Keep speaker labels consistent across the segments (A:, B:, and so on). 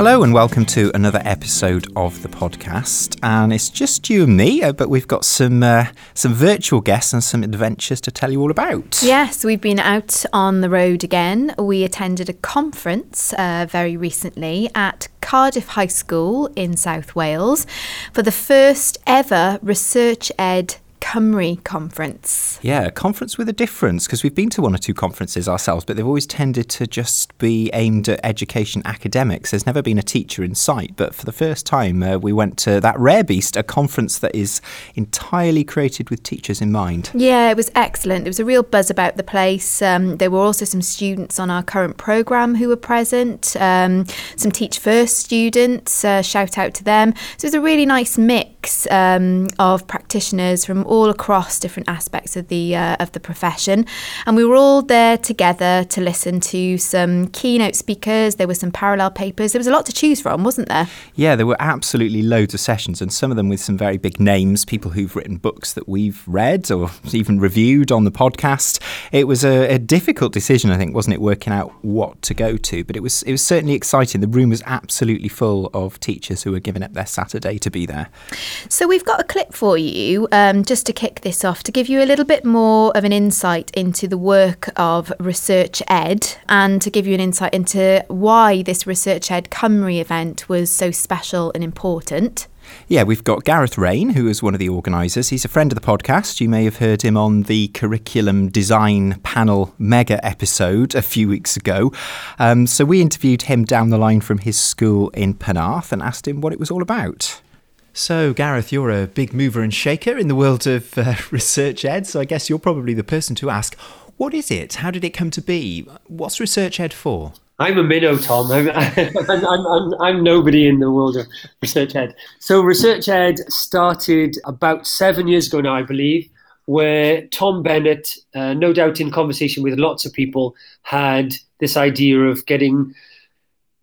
A: Hello and welcome to another episode of the podcast. And it's just you and me, uh, but we've got some uh, some virtual guests and some adventures to tell you all about.
B: Yes, we've been out on the road again. We attended a conference uh, very recently at Cardiff High School in South Wales for the first ever Research Ed Cymru conference.
A: Yeah, a conference with a difference because we've been to one or two conferences ourselves, but they've always tended to just be aimed at education academics. There's never been a teacher in sight, but for the first time, uh, we went to that rare beast, a conference that is entirely created with teachers in mind.
B: Yeah, it was excellent. There was a real buzz about the place. Um, there were also some students on our current programme who were present, um, some Teach First students, uh, shout out to them. So it was a really nice mix um, of practitioners from all across different aspects of the uh, of the profession, and we were all there together to listen to some keynote speakers. There were some parallel papers. There was a lot to choose from, wasn't there?
A: Yeah, there were absolutely loads of sessions, and some of them with some very big names, people who've written books that we've read or even reviewed on the podcast. It was a, a difficult decision, I think, wasn't it, working out what to go to? But it was it was certainly exciting. The room was absolutely full of teachers who were giving up their Saturday to be there.
B: So we've got a clip for you, um, just to kick this off to give you a little bit more of an insight into the work of Research Ed and to give you an insight into why this Research Ed Cymru event was so special and important.
A: Yeah, we've got Gareth Rain, who is one of the organisers. He's a friend of the podcast. You may have heard him on the curriculum design panel mega episode a few weeks ago. Um, so we interviewed him down the line from his school in Penarth and asked him what it was all about. So, Gareth, you're a big mover and shaker in the world of uh, research ed, so I guess you're probably the person to ask what is it? How did it come to be? What's research ed for?
C: I'm a minnow, Tom. I'm, I'm, I'm, I'm, nobody in the world of research ed. So, research ed started about seven years ago now, I believe, where Tom Bennett, uh, no doubt in conversation with lots of people, had this idea of getting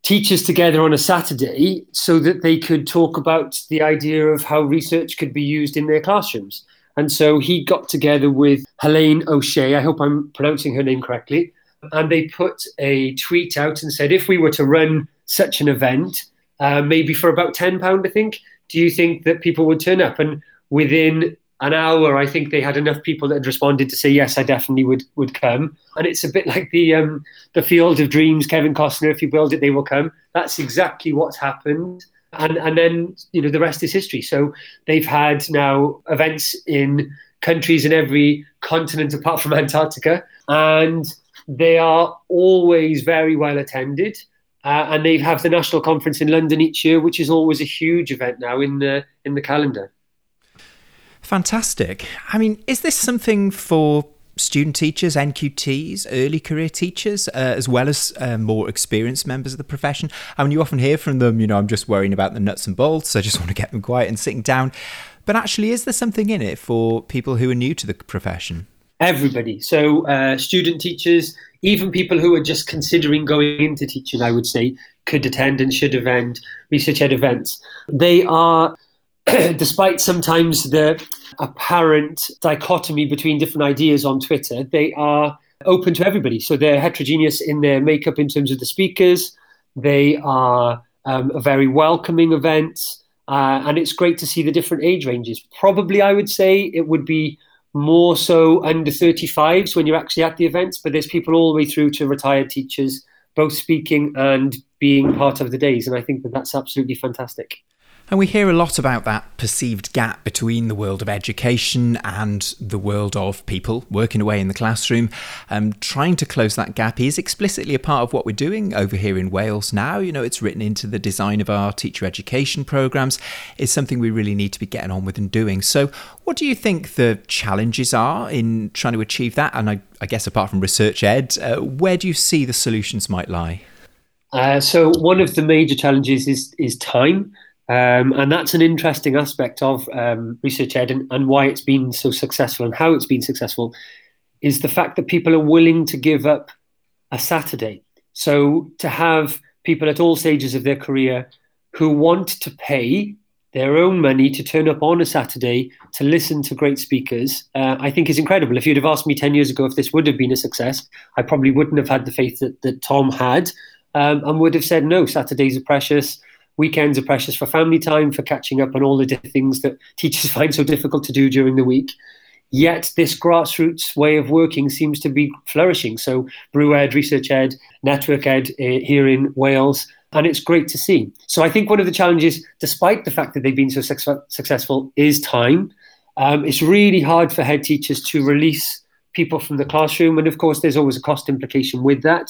C: teachers together on a Saturday so that they could talk about the idea of how research could be used in their classrooms. And so he got together with Helene O'Shea, I hope I'm pronouncing her name correctly, and they put a tweet out and said, if we were to run such an event, uh, maybe for about £10, I think, do you think that people would turn up? And within an hour, I think they had enough people that had responded to say yes, I definitely would would come. And it's a bit like the um, the Field of Dreams, Kevin Costner. If you build it, they will come. That's exactly what's happened. And and then you know the rest is history. So they've had now events in countries in every continent apart from Antarctica, and they are always very well attended. Uh, and they have the national conference in London each year, which is always a huge event now in the in the calendar.
A: Fantastic. I mean, is this something for student teachers, NQTs, early career teachers, uh, as well as uh, more experienced members of the profession? I mean, you often hear from them, you know, I'm just worrying about the nuts and bolts. I just want to get them quiet and sitting down. But actually, is there something in it for people who are new to the profession?
C: Everybody. So, uh, student teachers, even people who are just considering going into teaching, I would say, could attend and should attend research ed events. They are despite sometimes the apparent dichotomy between different ideas on Twitter, they are open to everybody. So they're heterogeneous in their makeup in terms of the speakers. They are um, a very welcoming event. Uh, and it's great to see the different age ranges. Probably, I would say it would be more so under 35s when you're actually at the events, but there's people all the way through to retired teachers, both speaking and being part of the days. And I think that that's absolutely fantastic.
A: And we hear a lot about that perceived gap between the world of education and the world of people working away in the classroom. Um, trying to close that gap is explicitly a part of what we're doing over here in Wales now. You know, it's written into the design of our teacher education programmes. It's something we really need to be getting on with and doing. So, what do you think the challenges are in trying to achieve that? And I, I guess apart from research ed, uh, where do you see the solutions might lie?
C: Uh, so, one of the major challenges is is time. Um, and that's an interesting aspect of um, research ed and, and, why it's been so successful and how it's been successful is the fact that people are willing to give up a Saturday. So to have people at all stages of their career who want to pay their own money to turn up on a Saturday to listen to great speakers, uh, I think is incredible. If you'd have asked me 10 years ago if this would have been a success, I probably wouldn't have had the faith that, that Tom had um, and would have said, no, Saturdays are precious, weekends are precious for family time, for catching up on all the things that teachers find so difficult to do during the week. Yet this grassroots way of working seems to be flourishing. So BrewEd, Research Ed, Network Ed uh, here in Wales, and it's great to see. So I think one of the challenges, despite the fact that they've been so successful, is time. Um, it's really hard for head teachers to release people from the classroom, and of course, there's always a cost implication with that.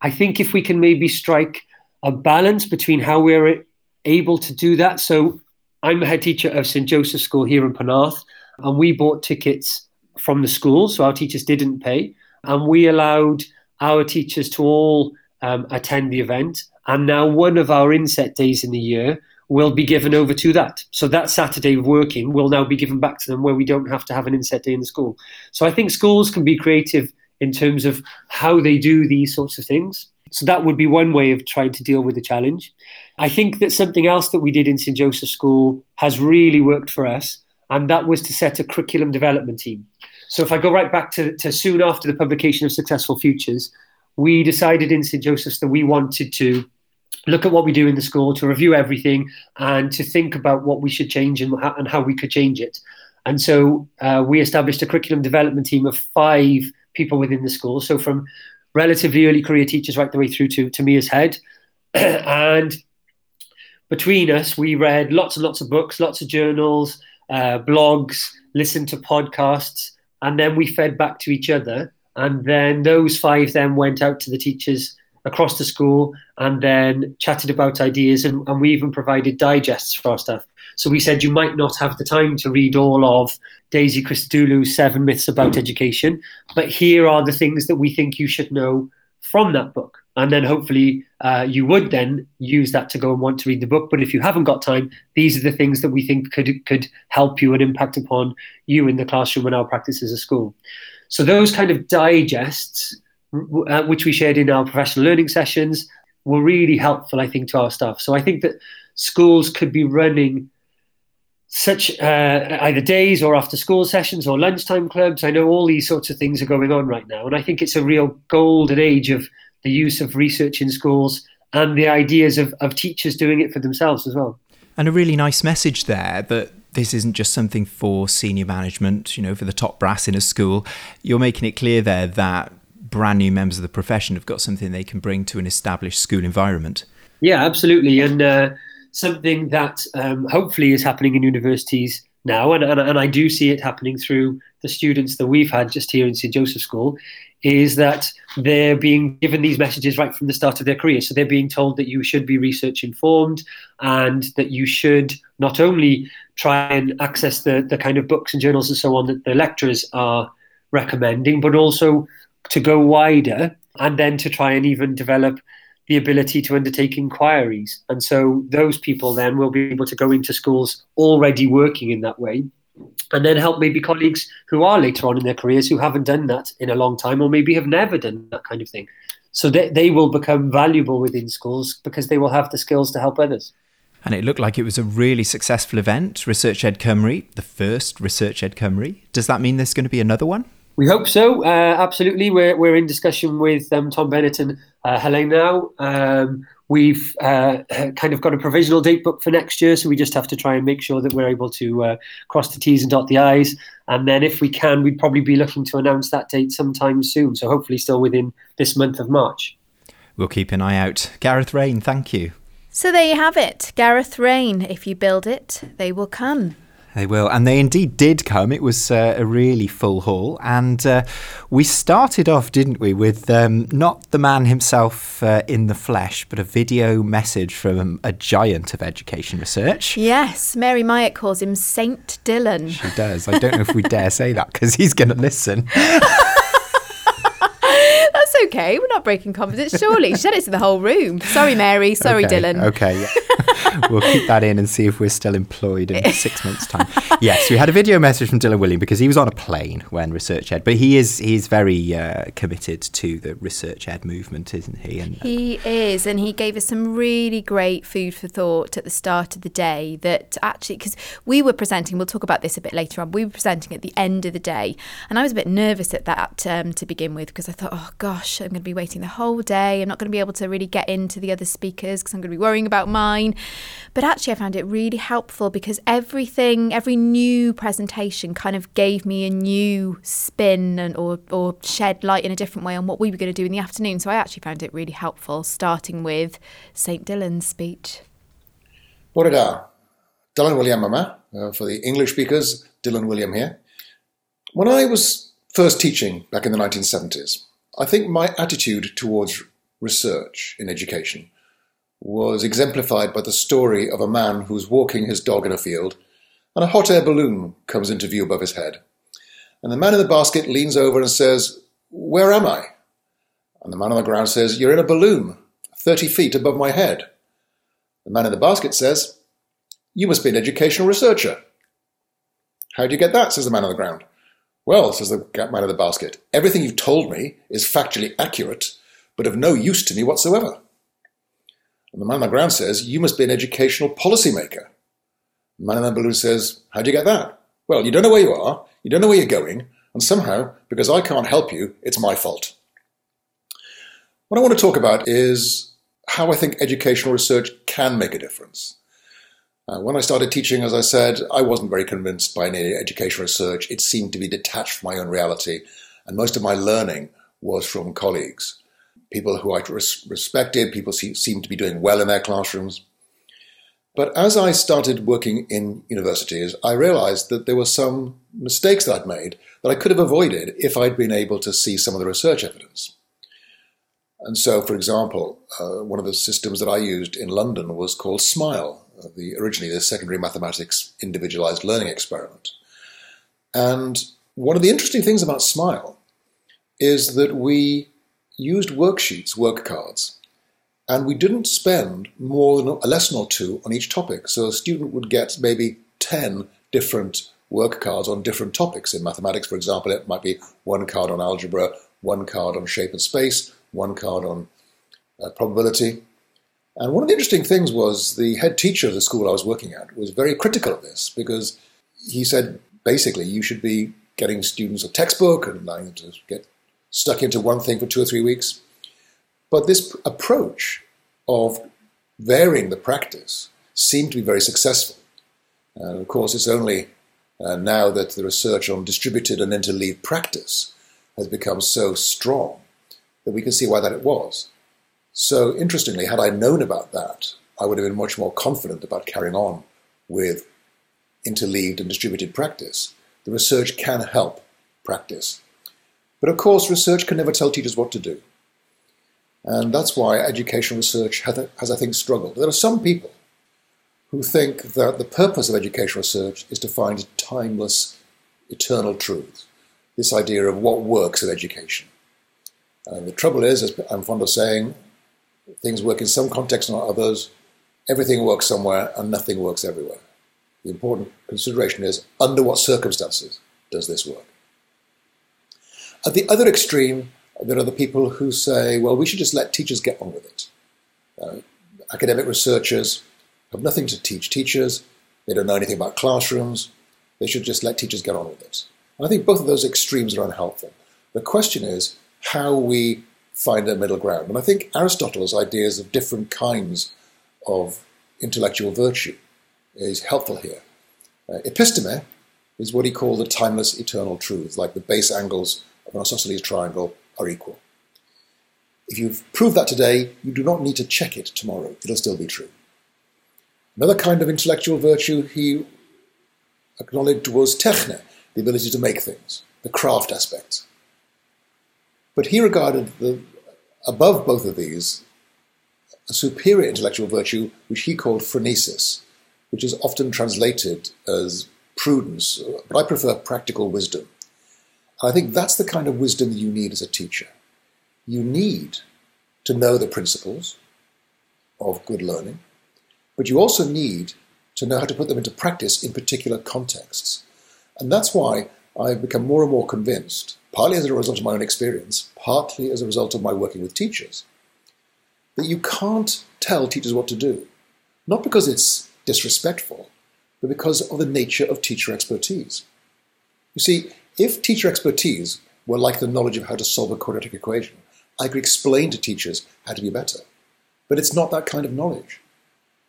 C: I think if we can maybe strike a balance between how we're able to do that. So I'm a head teacher of St Joseph's School here in Penarth, and we bought tickets from the school, so our teachers didn't pay, and we allowed our teachers to all um, attend the event. And now one of our inset days in the year will be given over to that. So that Saturday of working will now be given back to them where we don't have to have an inset day in the school. So I think schools can be creative in terms of how they do these sorts of things. So that would be one way of trying to deal with the challenge. I think that something else that we did in St. Joseph's School has really worked for us, and that was to set a curriculum development team. So if I go right back to, to soon after the publication of Successful Futures, we decided in St. Joseph's that we wanted to look at what we do in the school, to review everything, and to think about what we should change and how, and how we could change it. And so uh, we established a curriculum development team of five people within the school. So from relatively early career teachers right the way through to, to me as head. and between us, we read lots and lots of books, lots of journals, uh, blogs, listened to podcasts, and then we fed back to each other. And then those five then went out to the teachers across the school and then chatted about ideas and, and we even provided digests for our staff. So we said you might not have the time to read all of Daisy Christodoulou's Seven Myths About Education, but here are the things that we think you should know from that book. And then hopefully uh, you would then use that to go and want to read the book. But if you haven't got time, these are the things that we think could could help you and impact upon you in the classroom and our practices a school. So those kind of digests uh, which we shared in our professional learning sessions, were really helpful, I think, to our staff. So I think that schools could be running such uh, either days or after school sessions or lunchtime clubs. I know all these sorts of things are going on right now, and I think it's a real golden age of the use of research in schools and the ideas of, of teachers doing it for themselves as well.
A: And a really nice message there that this isn't just something for senior management, you know, for the top brass in a school. You're making it clear there that brand new members of the profession have got something they can bring to an established school environment.
C: Yeah, absolutely. And uh, something that um, hopefully is happening in universities now, and, and, and I do see it happening through the students that we've had just here in St. Joseph's School, is that they're being given these messages right from the start of their career. So they're being told that you should be research informed and that you should not only try and access the, the kind of books and journals and so on that the lecturers are recommending, but also to go wider and then to try and even develop the ability to undertake inquiries. And so those people then will be able to go into schools already working in that way and then help maybe colleagues who are later on in their careers who haven't done that in a long time or maybe have never done that kind of thing. So they, they will become valuable within schools because they will have the skills to help others.
A: And it looked like it was a really successful event, Research Ed Cymru, the first Research Ed Cymru. Does that mean there's going to be another one?
C: We hope so. Uh, absolutely, we're we're in discussion with um, Tom Bennett and uh, Helene now. Um, we've uh, kind of got a provisional date book for next year, so we just have to try and make sure that we're able to uh, cross the T's and dot the I's. And then, if we can, we'd probably be looking to announce that date sometime soon. So hopefully, still within this month of March.
A: We'll keep an eye out. Gareth Rain, thank you.
B: So there you have it, Gareth Rain. If you build it, they will come.
A: They will, and they indeed did come. It was uh, a really full hall, and uh, we started off, didn't we, with um, not the man himself uh, in the flesh, but a video message from a giant of education research.
B: Yes, Mary Myatt calls him Saint Dylan.
A: She does. I don't know if we dare say that because he's going to listen.
B: Okay. We're not breaking confidence, surely. She said it to the whole room. Sorry, Mary. Sorry,
A: okay,
B: Dylan.
A: Okay. Yeah. we'll keep that in and see if we're still employed in six months' time. Yes, we had a video message from Dylan Wiliam because he was on a plane when Research Ed, but he is he's very uh, committed to the Research Ed movement, isn't he?
B: And he is, and he gave us some really great food for thought at the start of the day. That actually, because we were presenting, we'll talk about this a bit later on. We were presenting at the end of the day, and I was a bit nervous at that um, to begin with because I thought, oh gosh, I'm going to be waiting the whole day. I'm not going to be able to really get into the other speakers because I'm going to be worrying about mine. But actually, I found it really helpful because everything, every new presentation kind of gave me a new spin and or, or shed light in a different way on what we were going to do in the afternoon. So I actually found it really helpful, starting with St. Dylan's speech.
D: What did I? Dylan Wiliam Mama. Uh, for the English speakers, Dylan Wiliam here. When I was first teaching back in the 1970s, I think my attitude towards research in education was exemplified by the story of a man who's walking his dog in a field and a hot air balloon comes into view above his head. And the man in the basket leans over and says, Where am I? And the man on the ground says, You're in a balloon, 30 feet above my head. The man in the basket says, You must be an educational researcher. How do you get that? says the man on the ground. Well, says the man in the basket, everything you've told me is factually accurate, but of no use to me whatsoever. And the man on the ground says, You must be an educational policymaker. The man in the balloon says, How do you get that? Well, you don't know where you are, you don't know where you're going, and somehow, because I can't help you, it's my fault. What I want to talk about is how I think educational research can make a difference. Uh, when I started teaching, as I said, I wasn't very convinced by any educational research. It seemed to be detached from my own reality, and most of my learning was from colleagues, people who I res- respected, people see- seemed to be doing well in their classrooms. But as I started working in universities, I realized that there were some mistakes that I'd made that I could have avoided if I'd been able to see some of the research evidence. And so, for example, uh, one of the systems that I used in London was called SMILE, the originally the Secondary Mathematics Individualized Learning Experiment. And one of the interesting things about SMILE is that we used worksheets, work cards, and we didn't spend more than a lesson or two on each topic. So a student would get maybe 10 different work cards on different topics. In mathematics, for example, it might be one card on algebra, one card on shape and space, one card on uh, probability. And one of the interesting things was the head teacher of the school I was working at was very critical of this because he said basically you should be getting students a textbook and allowing them to get stuck into one thing for two or three weeks. But this approach of varying the practice seemed to be very successful. And of course, it's only uh, now that the research on distributed and interleaved practice has become so strong that we can see why that it was. So interestingly, had I known about that, I would have been much more confident about carrying on with interleaved and distributed practice. The research can help practice. But of course, research can never tell teachers what to do. And that's why educational research has, I think, struggled. There are some people who think that the purpose of educational research is to find timeless, eternal truth. This idea of what works in education. And the trouble is, as I'm fond of saying, things work in some contexts, and not others. Everything works somewhere and nothing works everywhere. The important consideration is under what circumstances does this work? At the other extreme, there are the people who say, well, we should just let teachers get on with it. Uh, academic researchers have nothing to teach teachers, they don't know anything about classrooms, they should just let teachers get on with it. And I think both of those extremes are unhelpful. The question is how we find a middle ground. And I think Aristotle's ideas of different kinds of intellectual virtue is helpful here. Uh, episteme is what he called the timeless eternal truth, like the base angles of an isosceles triangle are equal. If you've proved that today, you do not need to check it tomorrow. It'll still be true. Another kind of intellectual virtue he acknowledged was techne, the ability to make things, the craft aspects. But he regarded the, above both of these a superior intellectual virtue, which he called phronesis, which is often translated as prudence, but I prefer practical wisdom. I think that's the kind of wisdom that you need as a teacher. You need to know the principles of good learning, but you also need to know how to put them into practice in particular contexts. And that's why I've become more and more convinced partly as a result of my own experience, partly as a result of my working with teachers, that you can't tell teachers what to do. Not because it's disrespectful, but because of the nature of teacher expertise. You see, if teacher expertise were like the knowledge of how to solve a quadratic equation, I could explain to teachers how to be better. But it's not that kind of knowledge.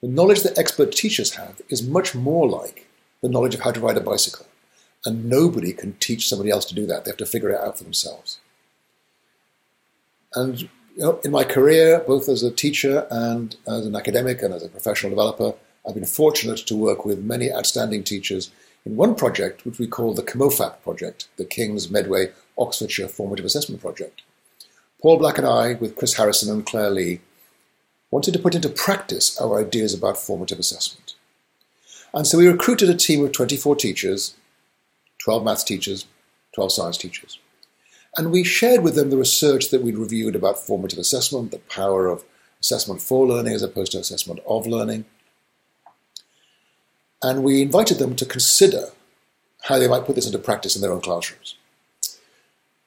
D: The knowledge that expert teachers have is much more like the knowledge of how to ride a bicycle. And nobody can teach somebody else to do that. They have to figure it out for themselves. And you know, in my career, both as a teacher and as an academic and as a professional developer, I've been fortunate to work with many outstanding teachers in one project, which we call the KMOFAP project, the King's Medway Oxfordshire Formative Assessment Project. Paul Black and I, with Chris Harrison and Clare Lee, wanted to put into practice our ideas about formative assessment. And so we recruited a team of 24 teachers, 12 maths teachers, 12 science teachers. And we shared with them the research that we'd reviewed about formative assessment, the power of assessment for learning as opposed to assessment of learning. And we invited them to consider how they might put this into practice in their own classrooms.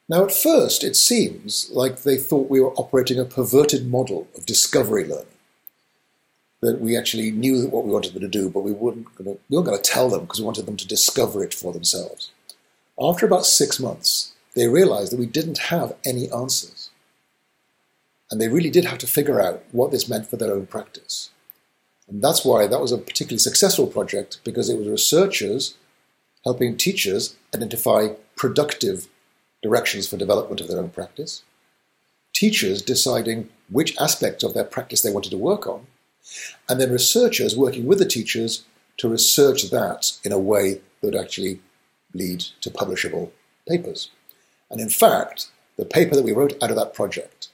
D: Now, at first, it seems like they thought we were operating a perverted model of discovery learning. That we actually knew what we wanted them to do, but we, wouldn't gonna, we weren't going to tell them because we wanted them to discover it for themselves. After about six months, they realized that we didn't have any answers. And they really did have to figure out what this meant for their own practice. And that's why that was a particularly successful project because it was researchers helping teachers identify productive directions for development of their own practice, teachers deciding which aspects of their practice they wanted to work on, and then researchers working with the teachers to research that in a way that would actually lead to publishable papers. And in fact, the paper that we wrote out of that project,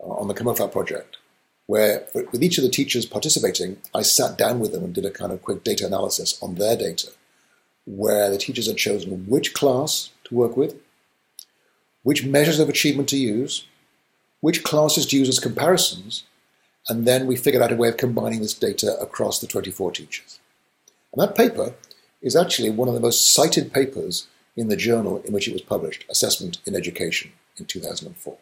D: uh, on the KMOFAP project, where with each of the teachers participating, I sat down with them and did a kind of quick data analysis on their data, where the teachers had chosen which class to work with, which measures of achievement to use, which classes to use as comparisons, and then we figured out a way of combining this data across the 24 teachers. And that paper is actually one of the most cited papers in the journal in which it was published, Assessment in Education, in 2004.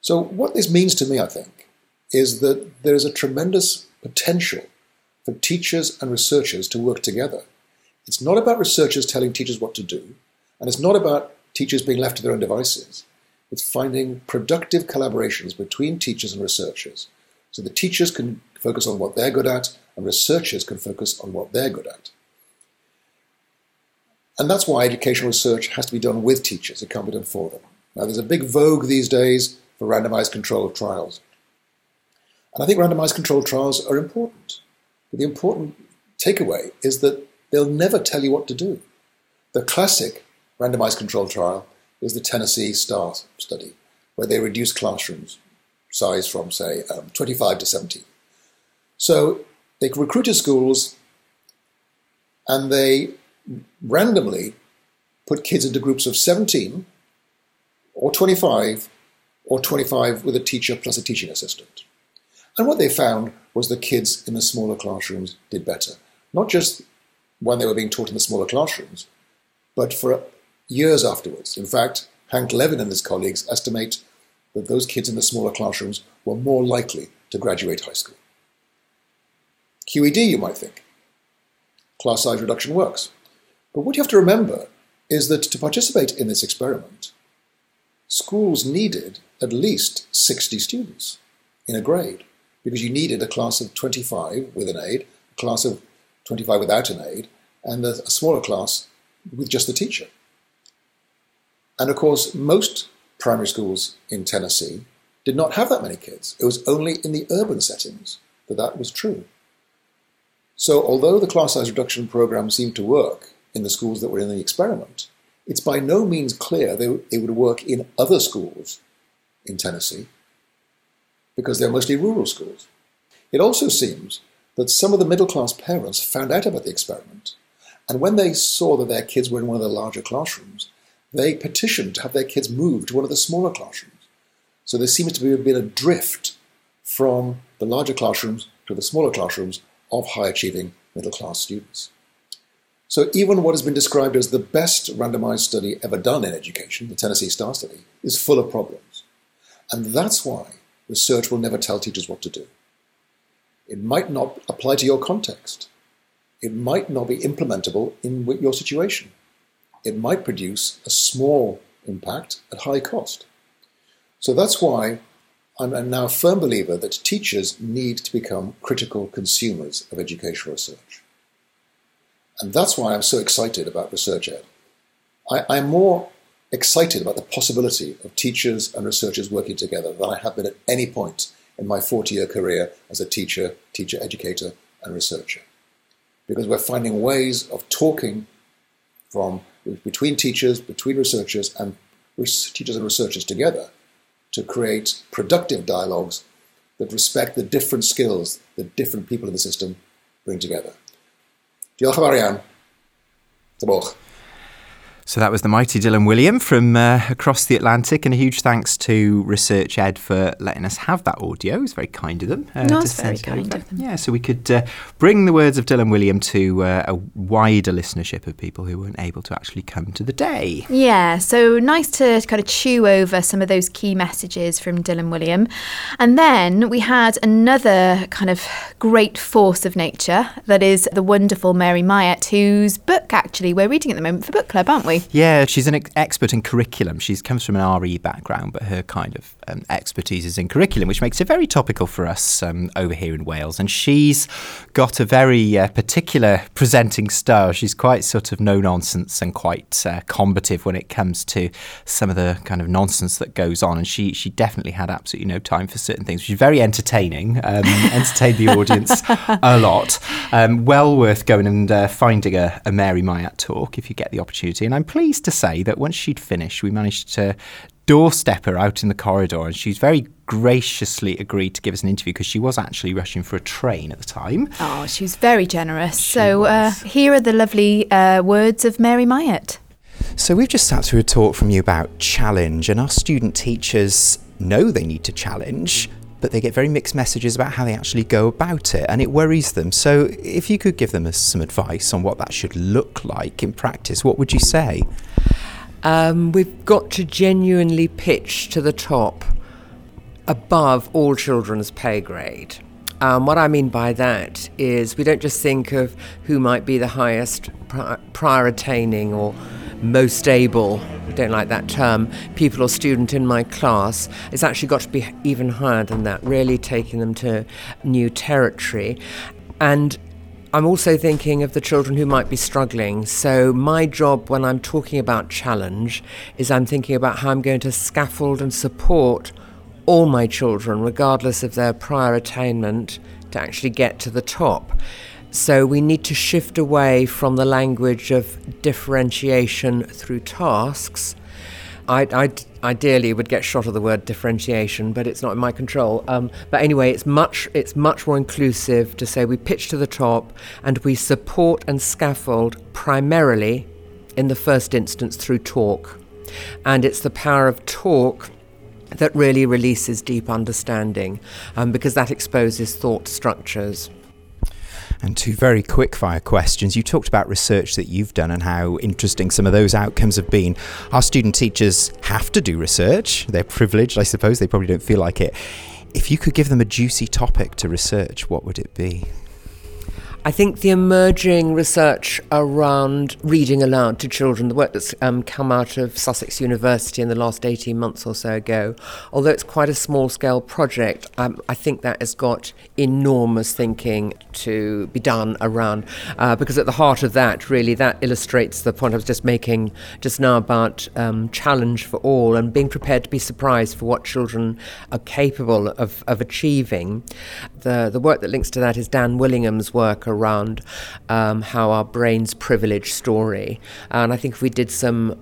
D: So, what this means to me, I think, is that there is a tremendous potential for teachers and researchers to work together. It's not about researchers telling teachers what to do, and it's not about teachers being left to their own devices. It's finding productive collaborations between teachers and researchers so the teachers can focus on what they're good at and researchers can focus on what they're good at. And that's why educational research has to be done with teachers, it can't be done for them. Now, there's a big vogue these days for randomized controlled trials. And I think randomized controlled trials are important. But the important takeaway is that they'll never tell you what to do. The classic randomized controlled trial is the Tennessee STAR study, where they reduced classrooms size from, say, um, 25 to 70. So they recruited schools and they randomly put kids into groups of 17 or 25 or 25 with a teacher plus a teaching assistant. And what they found was the kids in the smaller classrooms did better. Not just when they were being taught in the smaller classrooms, but for years afterwards. In fact, Hank Levin and his colleagues estimate that those kids in the smaller classrooms were more likely to graduate high school. QED, you might think. Class size reduction works. But what you have to remember is that to participate in this experiment, schools needed at least 60 students in a grade because you needed a class of 25 with an aide, a class of 25 without an aide, and a, smaller class with just the teacher. And of course, most primary schools in Tennessee did not have that many kids. It was only in the urban settings that that was true. So, although the class size reduction program seemed to work in the schools that were in the experiment, it's by no means clear that it would work in other schools in Tennessee because they're mostly rural schools. It also seems that some of the middle class parents found out about the experiment, and when they saw that their kids were in one of the larger classrooms, they petitioned to have their kids moved to one of the smaller classrooms. So there seems to have been a drift from the larger classrooms to the smaller classrooms of high achieving middle class students. So even what has been described as the best randomized study ever done in education, the Tennessee STAR study, is full of problems. And that's why research will never tell teachers what to do. It might not apply to your context. It might not be implementable in your situation it might produce a small impact at high cost. So that's why I'm now a firm believer that teachers need to become critical consumers of educational research. And that's why I'm so excited about Research Ed. I, am more excited about the possibility of teachers and researchers working together than I have been at any point in my 40 year career as a teacher, teacher educator, and researcher. Because we're finding ways of talking from between teachers, between researchers, and teachers and researchers together to create productive dialogues that respect the different skills that different people in the system bring together. Diolch yn fawr iawn.
A: So that was the mighty Dylan Wiliam from uh, across the Atlantic, and a huge thanks to Research Ed for letting us have that audio. It was very kind of them.
B: Uh, no, very kind of them.
A: Yeah, so we could uh, bring the words of Dylan Wiliam to uh, a wider listenership of people who weren't able to actually come to the day.
B: Yeah, so nice to kind of chew over some of those key messages from Dylan Wiliam. And then we had another kind of great force of nature that is the wonderful Mary Myatt, whose book actually we're reading at the moment for book club, aren't we?
A: Yeah, she's an ex- expert in curriculum. She comes from an RE background, but her kind of um, expertise is in curriculum, which makes it very topical for us um, over here in Wales. And she's got a very uh, particular presenting style. She's quite sort of no nonsense and quite uh, combative when it comes to some of the kind of nonsense that goes on. And she she definitely had absolutely no time for certain things. She's very entertaining, um, entertained the audience a lot. Um, well worth going and uh, finding a, a Mary Myatt talk if you get the opportunity. And I'm pleased to say that once she'd finished, we managed to doorstep her out in the corridor, and she's very graciously agreed to give us an interview because she was actually rushing for a train at the time.
B: Oh, she was very generous. She so uh, here are the lovely uh, words of Mary Myatt.
A: So we've just sat through a talk from you about challenge, and our student teachers know they need to challenge. But they get very mixed messages about how they actually go about it, and it worries them. So, if you could give them some advice on what that should look like in practice, what would you say?
E: Um, we've got to genuinely pitch to the top above all children's pay grade. Um, what I mean by that is we don't just think of who might be the highest prior attaining or most able, I don't like that term, people or student in my class. It's actually got to be even higher than that, really taking them to new territory. And I'm also thinking of the children who might be struggling. So, my job when I'm talking about challenge is I'm thinking about how I'm going to scaffold and support all my children, regardless of their prior attainment, to actually get to the top. So, we need to shift away from the language of differentiation through tasks I, I ideally would get shot of the word differentiation, but it's not in my control. Um, but anyway, it's much it's much more inclusive to say we pitch to the top and we support and scaffold primarily, in the first instance, through talk, and it's the power of talk that really releases deep understanding, um, because that exposes thought structures.
A: And two very quick fire questions. You talked about research that you've done and how interesting some of those outcomes have been. Our student teachers have to do research. They're privileged, I suppose. They probably don't feel like it. If you could give them a juicy topic to research, what would it be?
E: I think the emerging research around reading aloud to children, the work that's um, come out of Sussex University in the last 18 months or so ago, although it's quite a small scale project, um, I think that has got enormous thinking to be done around, uh, because at the heart of that, really, that illustrates the point I was just making just now about um, challenge for all and being prepared to be surprised for what children are capable of, of achieving. The, the work that links to that is Dan Willingham's work around um, how our brains privilege story. And I think if we did some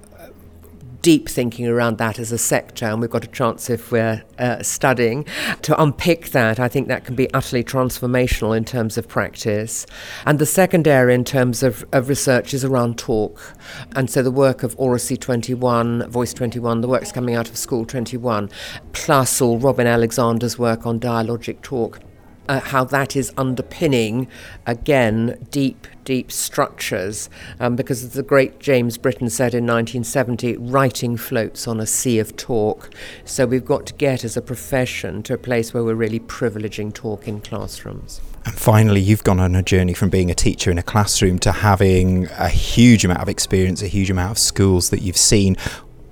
E: deep thinking around that as a sector, and we've got a chance if we're uh, studying to unpick that. I think that can be utterly transformational in terms of practice. And the second area in terms of, of research is around talk. And so the work of Oracy 21, Voice 21, the work's coming out of School 21, plus all Robin Alexander's work on dialogic talk uh, how that is underpinning, again, deep, deep structures. Um, because as the great James Britton said in 1970, writing floats on a sea of talk. So we've got to get as a profession to a place where we're really privileging talk in classrooms.
A: And finally, you've gone on a journey from being a teacher in a classroom to having a huge amount of experience, a huge amount of schools that you've seen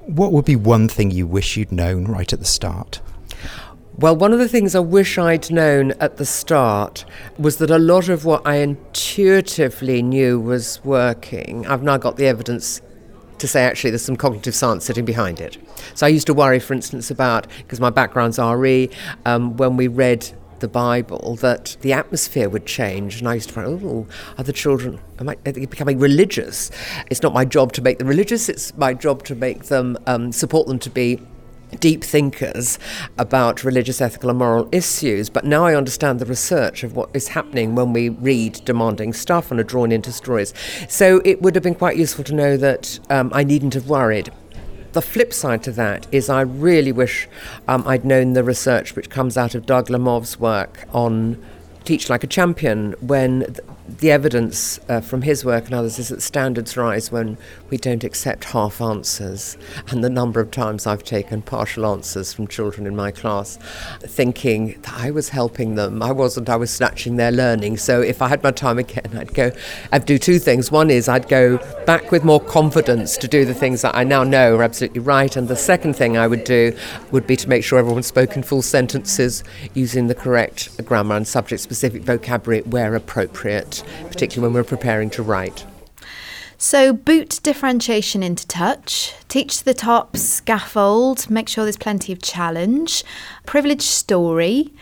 F: What would be one thing you wish you'd known right at the start?
E: Well, one of the things I wish I'd known at the start was that a lot of what I intuitively knew was working, I've now got the evidence to say actually there's some cognitive science sitting behind it. So I used to worry, for instance, about, because my background's RE, um, when we read the Bible that the atmosphere would change. And I used to find, oh, are the children am I, they becoming religious? It's not my job to make them religious, it's my job to make them, um, support them to be deep thinkers about religious, ethical, and moral issues. But now I understand the research of what is happening when we read demanding stuff and are drawn into stories. So it would have been quite useful to know that um, I needn't have worried. The flip side to that is I really wish um, I'd known the research which comes out of Doug Lemov's work on Teach Like a Champion when the evidence uh, from his work and others is that standards rise when we don't accept half answers. And the number of times I've taken partial answers from children in my class, thinking that I was helping them. I wasn't, I was snatching their learning. So if I had my time again, I'd go, I'd do two things. One is I'd go back with more confidence to do the things that I now know are absolutely right. And the second thing I would do would be to make sure everyone spoke in full sentences using the correct grammar and subject specific vocabulary where appropriate particularly when we're preparing to write.
B: So, boot differentiation into touch, teach to the top, scaffold, make sure there's plenty of challenge, privileged story,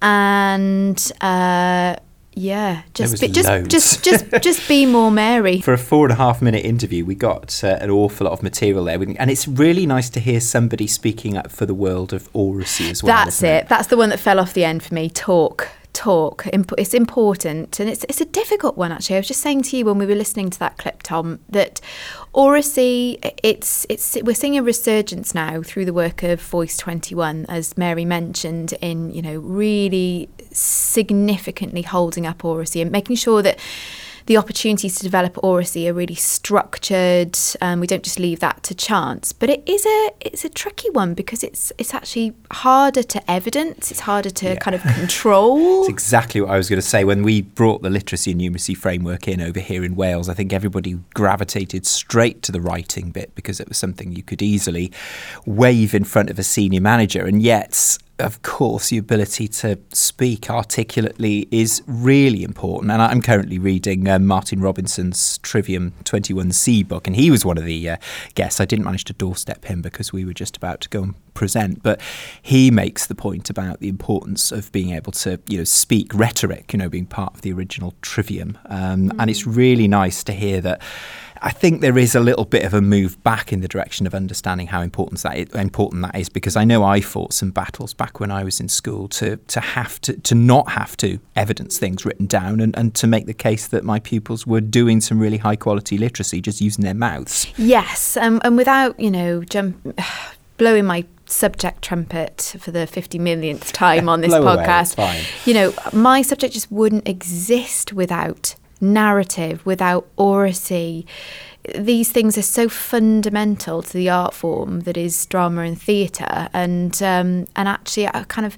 B: and uh, yeah, just be, just, just just just be more Mary.
A: For a four and a half minute interview, we got uh, an awful lot of material there, and it's really nice to hear somebody speaking up for the world of oracy as well.
B: That's it.
A: it.
B: That's the one that fell off the end for me. Talk talk. It's important, and it's it's a difficult one actually. I was just saying to you when we were listening to that clip, Tom, that oracy. It's it's we're seeing a resurgence now through the work of Voice Twenty One, as Mary mentioned, in you know really significantly holding up oracy and making sure that the opportunities to develop oracy are really structured. Um, we don't just leave that to chance. But it is a it's a tricky one because it's it's actually harder to evidence. It's harder to yeah. kind of control.
A: It's exactly what I was going to say. When we brought the literacy and numeracy framework in over here in Wales, I think everybody gravitated straight to the writing bit because it was something you could easily wave in front of a senior manager. And yet, of course, the ability to speak articulately is really important. And I'm currently reading uh, Martin Robinson's Trivium 21C book, and he was one of the uh, guests. I didn't manage to doorstep him because we were just about to go and present, but he makes the point about the importance of being able to, you know, speak rhetoric, you know, being part of the original Trivium. Um, mm. And it's really nice to hear that I think there is a little bit of a move back in the direction of understanding how important that is, important that is because I know I fought some battles back when I was in school to to have to to not have to evidence things written down and, and to make the case that my pupils were doing some really high quality literacy just using their mouths.
B: Yes, um, and without you know jump, blowing my subject trumpet for the 50 millionth time on this podcast.
A: Away,
B: you know, my subject just wouldn't exist without narrative, without oracy. These things are so fundamental to the art form that is drama and theatre, and um, and actually, I kind of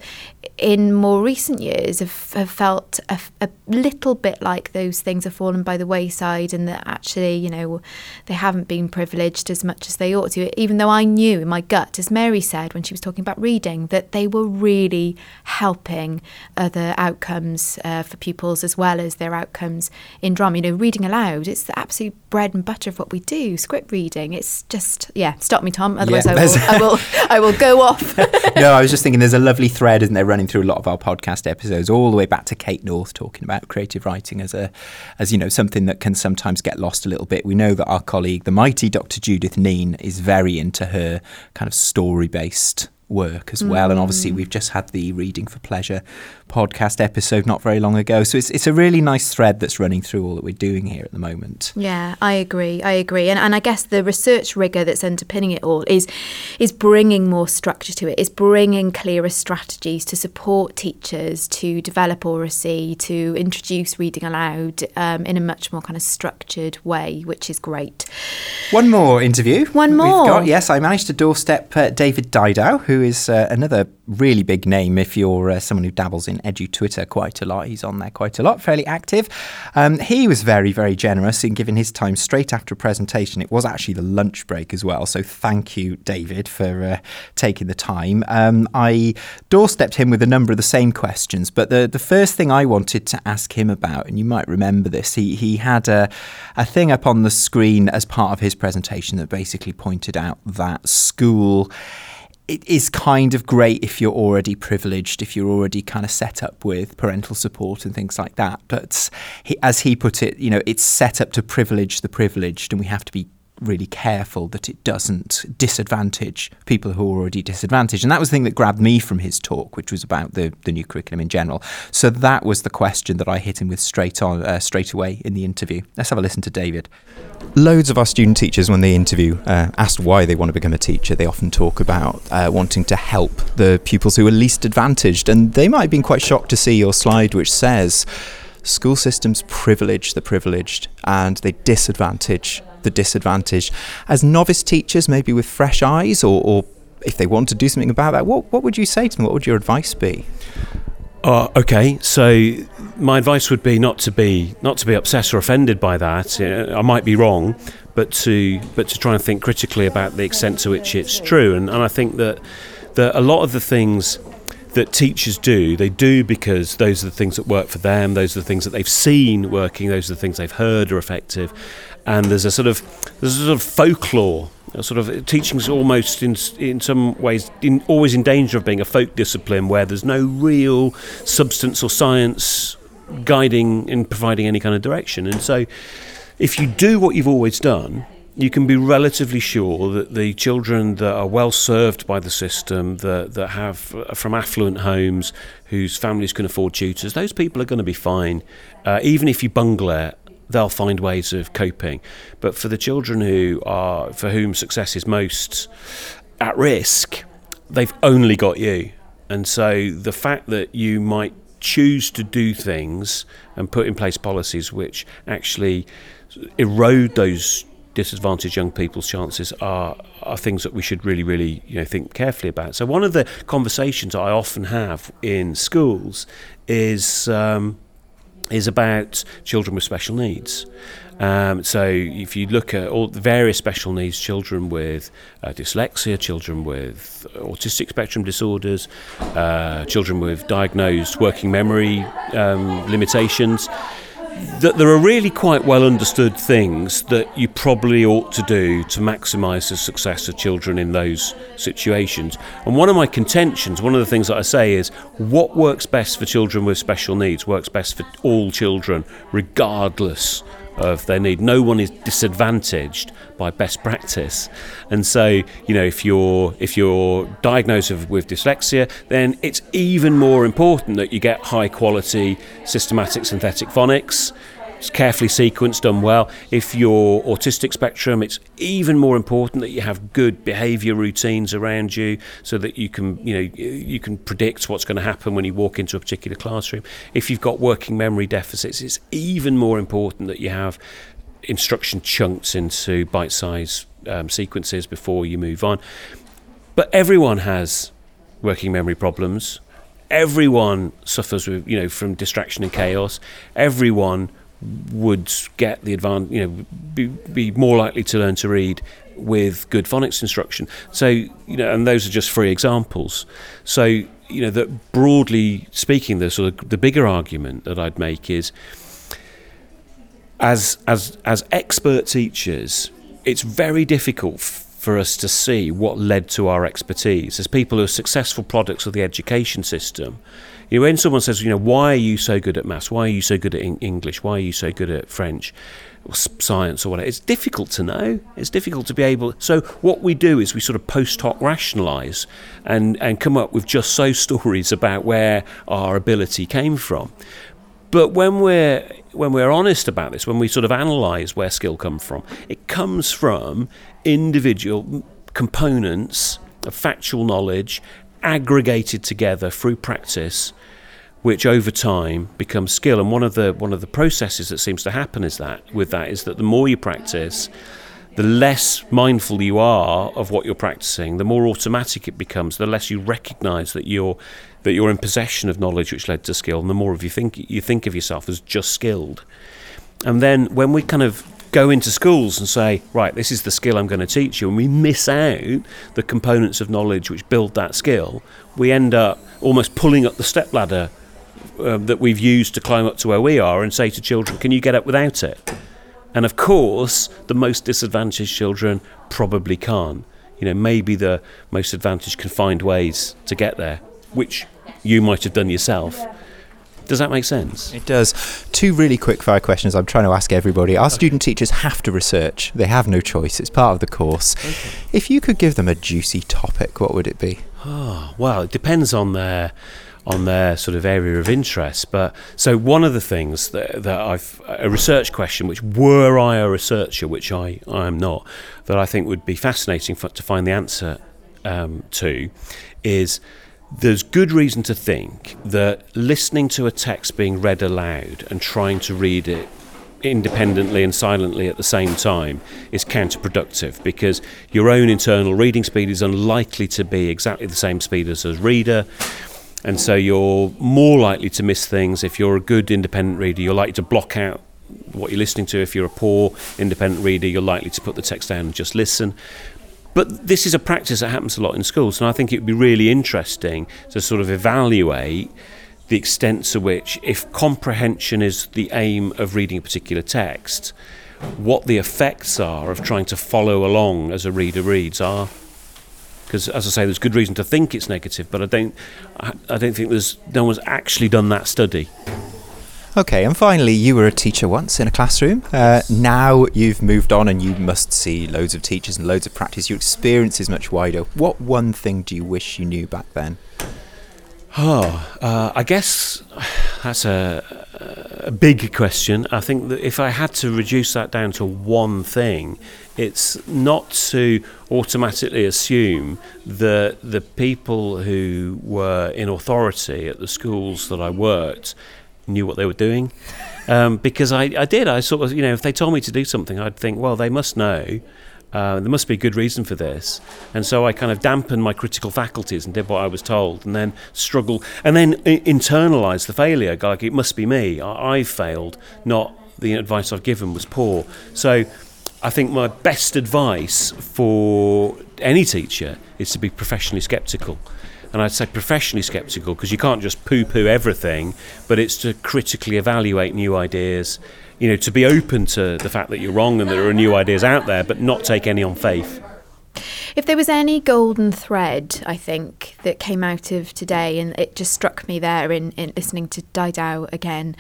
B: in more recent years have, have felt a, a, little bit like those things have fallen by the wayside and that actually, you know, they haven't been privileged as much as they ought to. Even though I knew in my gut, as Mary said when she was talking about reading, that they were really helping other outcomes uh, for pupils as well as their outcomes in drama. You know, reading aloud, it's the absolute bread and butter of what we do. Script reading, it's just, yeah, stop me, Tom. Otherwise, yeah, I, will, I, will, I will go off.
A: no, I was just thinking there's a lovely thread, isn't there, running through a lot of our podcast episodes, all the way back to Kate North talking about creative writing as a, as you know, something that can sometimes get lost a little bit. We know that our colleague, the mighty Dr. Judith Neen, is very into her kind of story based work as well. Mm. And obviously, mm. we've just had the Reading for Pleasure podcast episode not very long ago. So it's, it's a really nice thread that's running through all that we're doing here at the moment.
B: Yeah, I agree. I agree. And, and I guess the research rigor that's underpinning it all is, is bringing more structure to it, is bringing clearer strategies to support teachers to develop oracy, to introduce reading aloud um, in a much more kind of structured way, which is great.
A: One more interview.
B: One more.
A: Got, yes, I managed to doorstep uh, David Didau, who is uh, another really big name if you're uh, someone who dabbles in edu Twitter quite a lot. He's on there quite a lot, fairly active. Um, he was very, very generous in giving his time straight after a presentation. It was actually the lunch break as well. So thank you, David, for uh, taking the time. Um, I doorstepped him with a number of the same questions, but the, the first thing I wanted to ask him about, and you might remember this, he, he had a, a thing up on the screen as part of his presentation that basically pointed out that school it is kind of great if you're already privileged, if you're already kind of set up with parental support and things like that. But he, as he put it, you know, it's set up to privilege the privileged, and we have to be really careful that it doesn't disadvantage people who are already disadvantaged. And that was the thing that grabbed me from his talk, which was about the, the new curriculum in general. So that was the question that I hit him with straight on, uh, straight away in the interview. Let's have a listen to David.
F: Loads of our student teachers, when they interview, uh, asked why they want to become a teacher, they often talk about uh, wanting to help the pupils who are least advantaged. And they might have been quite shocked to see your slide, which says, school systems privilege the privileged and they disadvantage the disadvantage. As novice teachers, maybe with fresh eyes, or, or if they want to do something about that, what, what would you say to them? What would your advice be?
G: Uh, okay, so my advice would be not to be not to be upset or offended by that. I might be wrong, but to but to try and think critically about the extent to which it's true. And, and I think that that a lot of the things that teachers do, they do because those are the things that work for them. Those are the things that they've seen working. Those are the things they've heard are effective and there's a sort of there's a sort of folklore sort of teaching's almost in in some ways in, always in danger of being a folk discipline where there's no real substance or science guiding and providing any kind of direction. And so if you do what you've always done you can be relatively sure that the children that are well served by the system, that, that have from affluent homes, whose families can afford tutors, those people are going to be fine, uh, even if you bungle it they'll find ways of coping. But for the children who are for whom success is most at risk, they've only got you. And so the fact that you might choose to do things and put in place policies which actually erode those disadvantaged young people's chances are are things that we should really really you know think carefully about. So one of the conversations I often have in schools is um, is about children with special needs. Um, so if you look at all the various special needs, children with uh, dyslexia, children with autistic spectrum disorders, uh, children with diagnosed working memory um, limitations, that there are really quite well understood things that you probably ought to do to maximise the success of children in those situations. And one of my contentions, one of the things that I say is what works best for children with special needs works best for all children, regardless of their need. No one is disadvantaged by best practice, and so you know if you're if you're diagnosed with dyslexia, then it's even more important that you get high quality systematic synthetic phonics it's carefully sequenced, done well. If you're autistic spectrum, it's even more important that you have good behaviour routines around you, so that you can, you know, you can predict what's going to happen when you walk into a particular classroom. If you've got working memory deficits, it's even more important that you have instruction chunks into bite-sized um, sequences before you move on. But everyone has working memory problems. Everyone suffers with, you know, from distraction and chaos. Everyone would get the advantage, you know, be, be more likely to learn to read with good phonics instruction. So, you know, and those are just three examples. So, you know, that broadly speaking, the sort of the bigger argument that I'd make is as as as expert teachers, it's very difficult for us to see what led to our expertise. As people who are successful products of the education system, you know, when someone says, you know, why are you so good at maths? Why are you so good at English? Why are you so good at French? Or science or whatever. It's difficult to know. It's difficult to be able. So what we do is we sort of post hoc rationalise and and come up with just so stories about where our ability came from. But when we're when we're honest about this, when we sort of analyse where skill comes from, it comes from individual components of factual knowledge aggregated together through practice which over time becomes skill. And one of the one of the processes that seems to happen is that with that is that the more you practice the less mindful you are of what you're practicing, the more automatic it becomes, the less you recognize that you're that you're in possession of knowledge which led to skill, and the more of you think you think of yourself as just skilled. And then when we kind of go into schools and say, right, this is the skill I'm going to teach you, and we miss out the components of knowledge which build that skill, we end up almost pulling up the stepladder uh, that we've used to climb up to where we are and say to children, can you get up without it? And of course, the most disadvantaged children probably can't. You know, maybe the most advantaged can find ways to get there, which you might have done yourself. Does that make sense?
F: It does. Two really quick fire questions I'm trying to ask everybody. Our okay. student teachers have to research, they have no choice, it's part of the course. Okay. If you could give them a juicy topic, what would it be?
G: Oh, well, it depends on their on their sort of area of interest. But so one of the things that, that I've a research question, which were I a researcher, which I, I am not, that I think would be fascinating for, to find the answer um, to, is there's good reason to think that listening to a text being read aloud and trying to read it independently and silently at the same time is counterproductive because your own internal reading speed is unlikely to be exactly the same speed as a reader and so you're more likely to miss things. If you're a good independent reader, you're likely to block out what you're listening to. If you're a poor independent reader, you're likely to put the text down and just listen. But this is a practice that happens a lot in schools, and I think it would be really interesting to sort of evaluate the extent to which, if comprehension is the aim of reading a particular text, what the effects are of trying to follow along as a reader reads are because as I say, there's good reason to think it's negative, but I don't, I, I don't think there's no one's actually done that study.
F: Okay, and finally, you were a teacher once in a classroom. Uh, now you've moved on and you must see loads of teachers and loads of practice. Your experience is much wider. What one thing do you wish you knew back then?
G: Oh, uh, I guess that's a, a big question. I think that if I had to reduce that down to one thing, it's not to automatically assume that the people who were in authority at the schools that I worked knew what they were doing. Um, because I, I did. I sort of, you know, if they told me to do something, I'd think, well, they must know. Uh, there must be a good reason for this. And so I kind of dampened my critical faculties and did what I was told, and then struggled, and then I- internalized the failure. Like, it must be me. I- I failed, not the advice I've given was poor. So I think my best advice for any teacher is to be professionally skeptical. And I'd say professionally skeptical because you can't just poo poo everything, but it's to critically evaluate new ideas you know, to be open to the fact that you're wrong and there are new ideas out there, but not take any on faith.
B: If there was any golden thread, I think, that came out of today, and it just struck me there in, in listening to Didau again,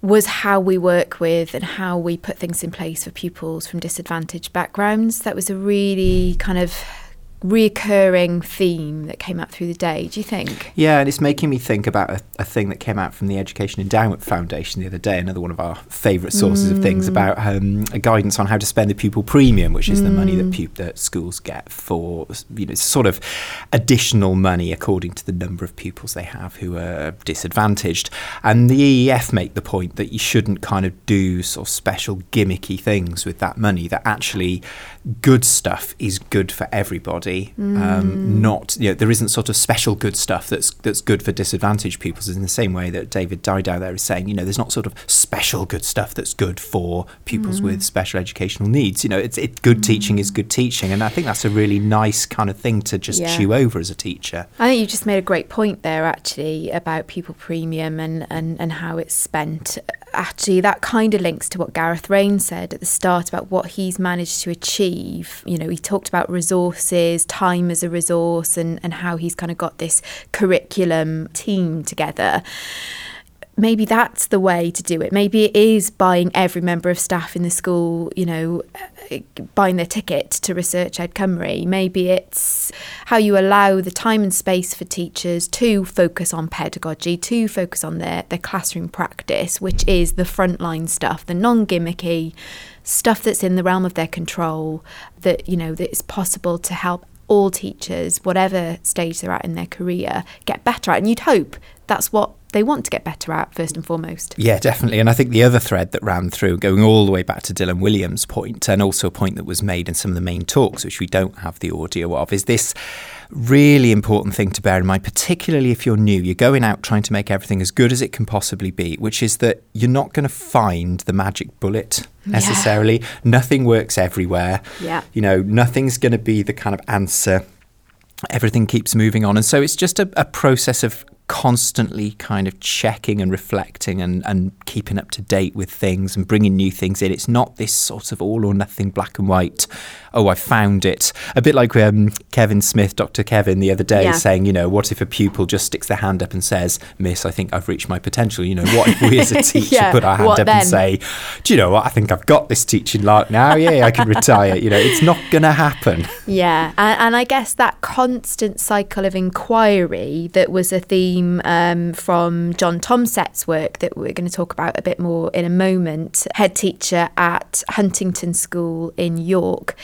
B: was how we work with and how we put things in place for pupils from disadvantaged backgrounds. That was a really kind of reoccurring theme that came up through the day, do you think?
A: Yeah, and it's making me think about a, a, thing that came out from the Education Endowment Foundation the other day, another one of our favourite sources mm. of things mm. about um, a guidance on how to spend the pupil premium, which is mm. the money that, mm. pu- that schools get for, you know, sort of additional money according to the number of pupils they have who are disadvantaged. And the EEF make the point that you shouldn't kind of do sort of special gimmicky things with that money, that actually good stuff is good for everybody. Mm. Um, not you know, there isn't sort of special good stuff that's that's good for disadvantaged pupils. In the same way that David Didau there is saying, you know, there's not sort of special good stuff that's good for pupils mm. with special educational needs. You know, it's it, good mm. teaching is good teaching, and I think that's a really nice kind of thing to just yeah. chew over as a teacher.
B: I think you just made a great point there, actually, about pupil premium and and and how it's spent actually that kind of links to what Gareth Rain said at the start about what he's managed to achieve. You know, he talked about resources, time as a resource, and, and how he's kind of got this curriculum team together maybe that's the way to do it. Maybe it is buying every member of staff in the school, you know, uh, buying their ticket to Research Ed Cymru. Maybe it's how you allow the time and space for teachers to focus on pedagogy, to focus on their, their classroom practice, which is the frontline stuff, the non gimmicky stuff that's in the realm of their control, that, you know, that it's possible to help all teachers, whatever stage they're at in their career, get better at. And you'd hope that's what they want to get better at, first and foremost.
A: Yeah, definitely. And I think the other thread that ran through, going all the way back to Dylan Wiliam's point, and also a point that was made in some of the main talks, which we don't have the audio of, is this really important thing to bear in mind, particularly if you're new. You're going out trying to make everything as good as it can possibly be, which is that you're not going to find the magic bullet necessarily. Yeah. Nothing works everywhere.
B: Yeah.
A: You know, nothing's going to be the kind of answer everything keeps moving on. And so it's just a, a, process of constantly kind of checking and reflecting and, and keeping up to date with things and bringing new things in. It's not this sort of all or nothing black and white. Oh, I found it. A bit like um, Kevin Smith, Dr. Kevin, the other day yeah. saying, you know, what if a pupil just sticks their hand up and says, Miss, I think I've reached my potential? You know, what if we as a teacher yeah, put our hand up then? and say, do you know what? I think I've got this teaching lark now. Yeah, I can retire. You know, it's not going to happen.
B: Yeah. And, and I guess that constant cycle of inquiry that was a theme um, from John Tomsett's work that we're going to talk about a bit more in a moment, head teacher at Huntington School in York.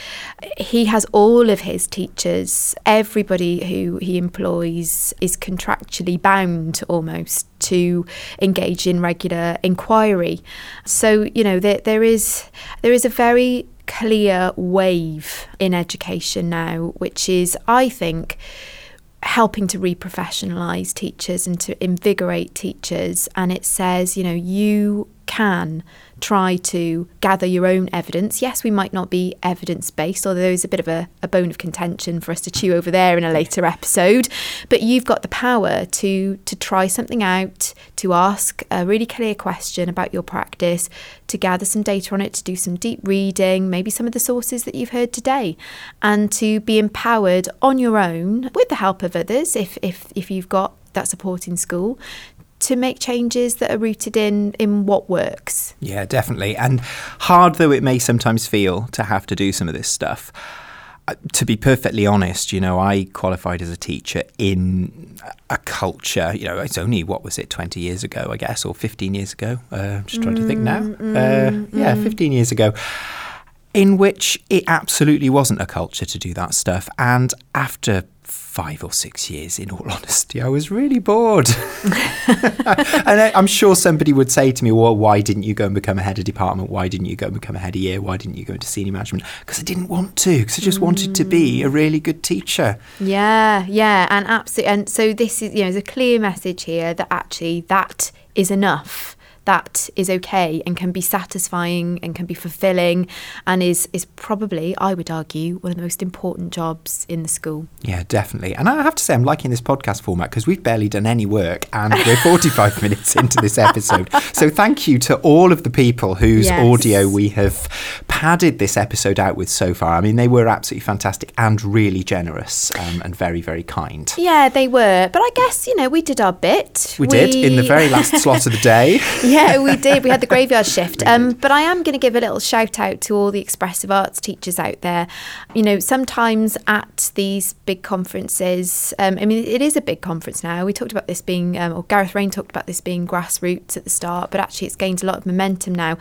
B: He has all of his teachers, everybody who he employs is contractually bound almost to engage in regular inquiry. So, you know, there, there is there is a very clear wave in education now, which is, I think, helping to reprofessionalize teachers and to invigorate teachers. And it says, you know, you can try to gather your own evidence. Yes, we might not be evidence based, although there's a bit of a, a, bone of contention for us to chew over there in a later episode. But you've got the power to to try something out, to ask a really clear question about your practice, to gather some data on it, to do some deep reading, maybe some of the sources that you've heard today, and to be empowered on your own with the help of others if if if you've got that support in school to make changes that are rooted in in what works.
A: Yeah, definitely. And hard though it may sometimes feel to have to do some of this stuff. Uh, to be perfectly honest, you know, I qualified as a teacher in a culture, you know, it's only, what was it, 20 years ago, I guess, or 15 years ago? Uh, just trying mm, to think now. Mm, uh, yeah, mm. 15 years ago in which it absolutely wasn't a culture to do that stuff. And after five or six years, in all honesty, I was really bored. and I, am sure somebody would say to me, Well, why didn't you go and become a head of department? Why didn't you go and become a head of year? Why didn't you go into senior management? Because I didn't want to, because I just mm. wanted to be a really good teacher.
B: Yeah, yeah, and absolutely. And so this is, you know, there's a clear message here that actually that is enough that is okay and can be satisfying and can be fulfilling and is is probably I would argue one of the most important jobs in the school.
A: Yeah, definitely. And I have to say I'm liking this podcast format because we've barely done any work and we're 45 minutes into this episode. So thank you to all of the people whose yes. audio we have padded this episode out with so far. I mean, they were absolutely fantastic and really generous um, and very very kind.
B: Yeah, they were. But I guess, you know, we did our bit.
A: We, we... did in the very last slot of the day.
B: yeah, we did. We had the graveyard shift. Um, but I am going to give a little shout out to all the expressive arts teachers out there. You know, sometimes at these big conferences, um, I mean, it is a big conference now. We talked about this being, um, or Gareth Rain talked about this being grassroots at the start, but actually it's gained a lot of momentum now.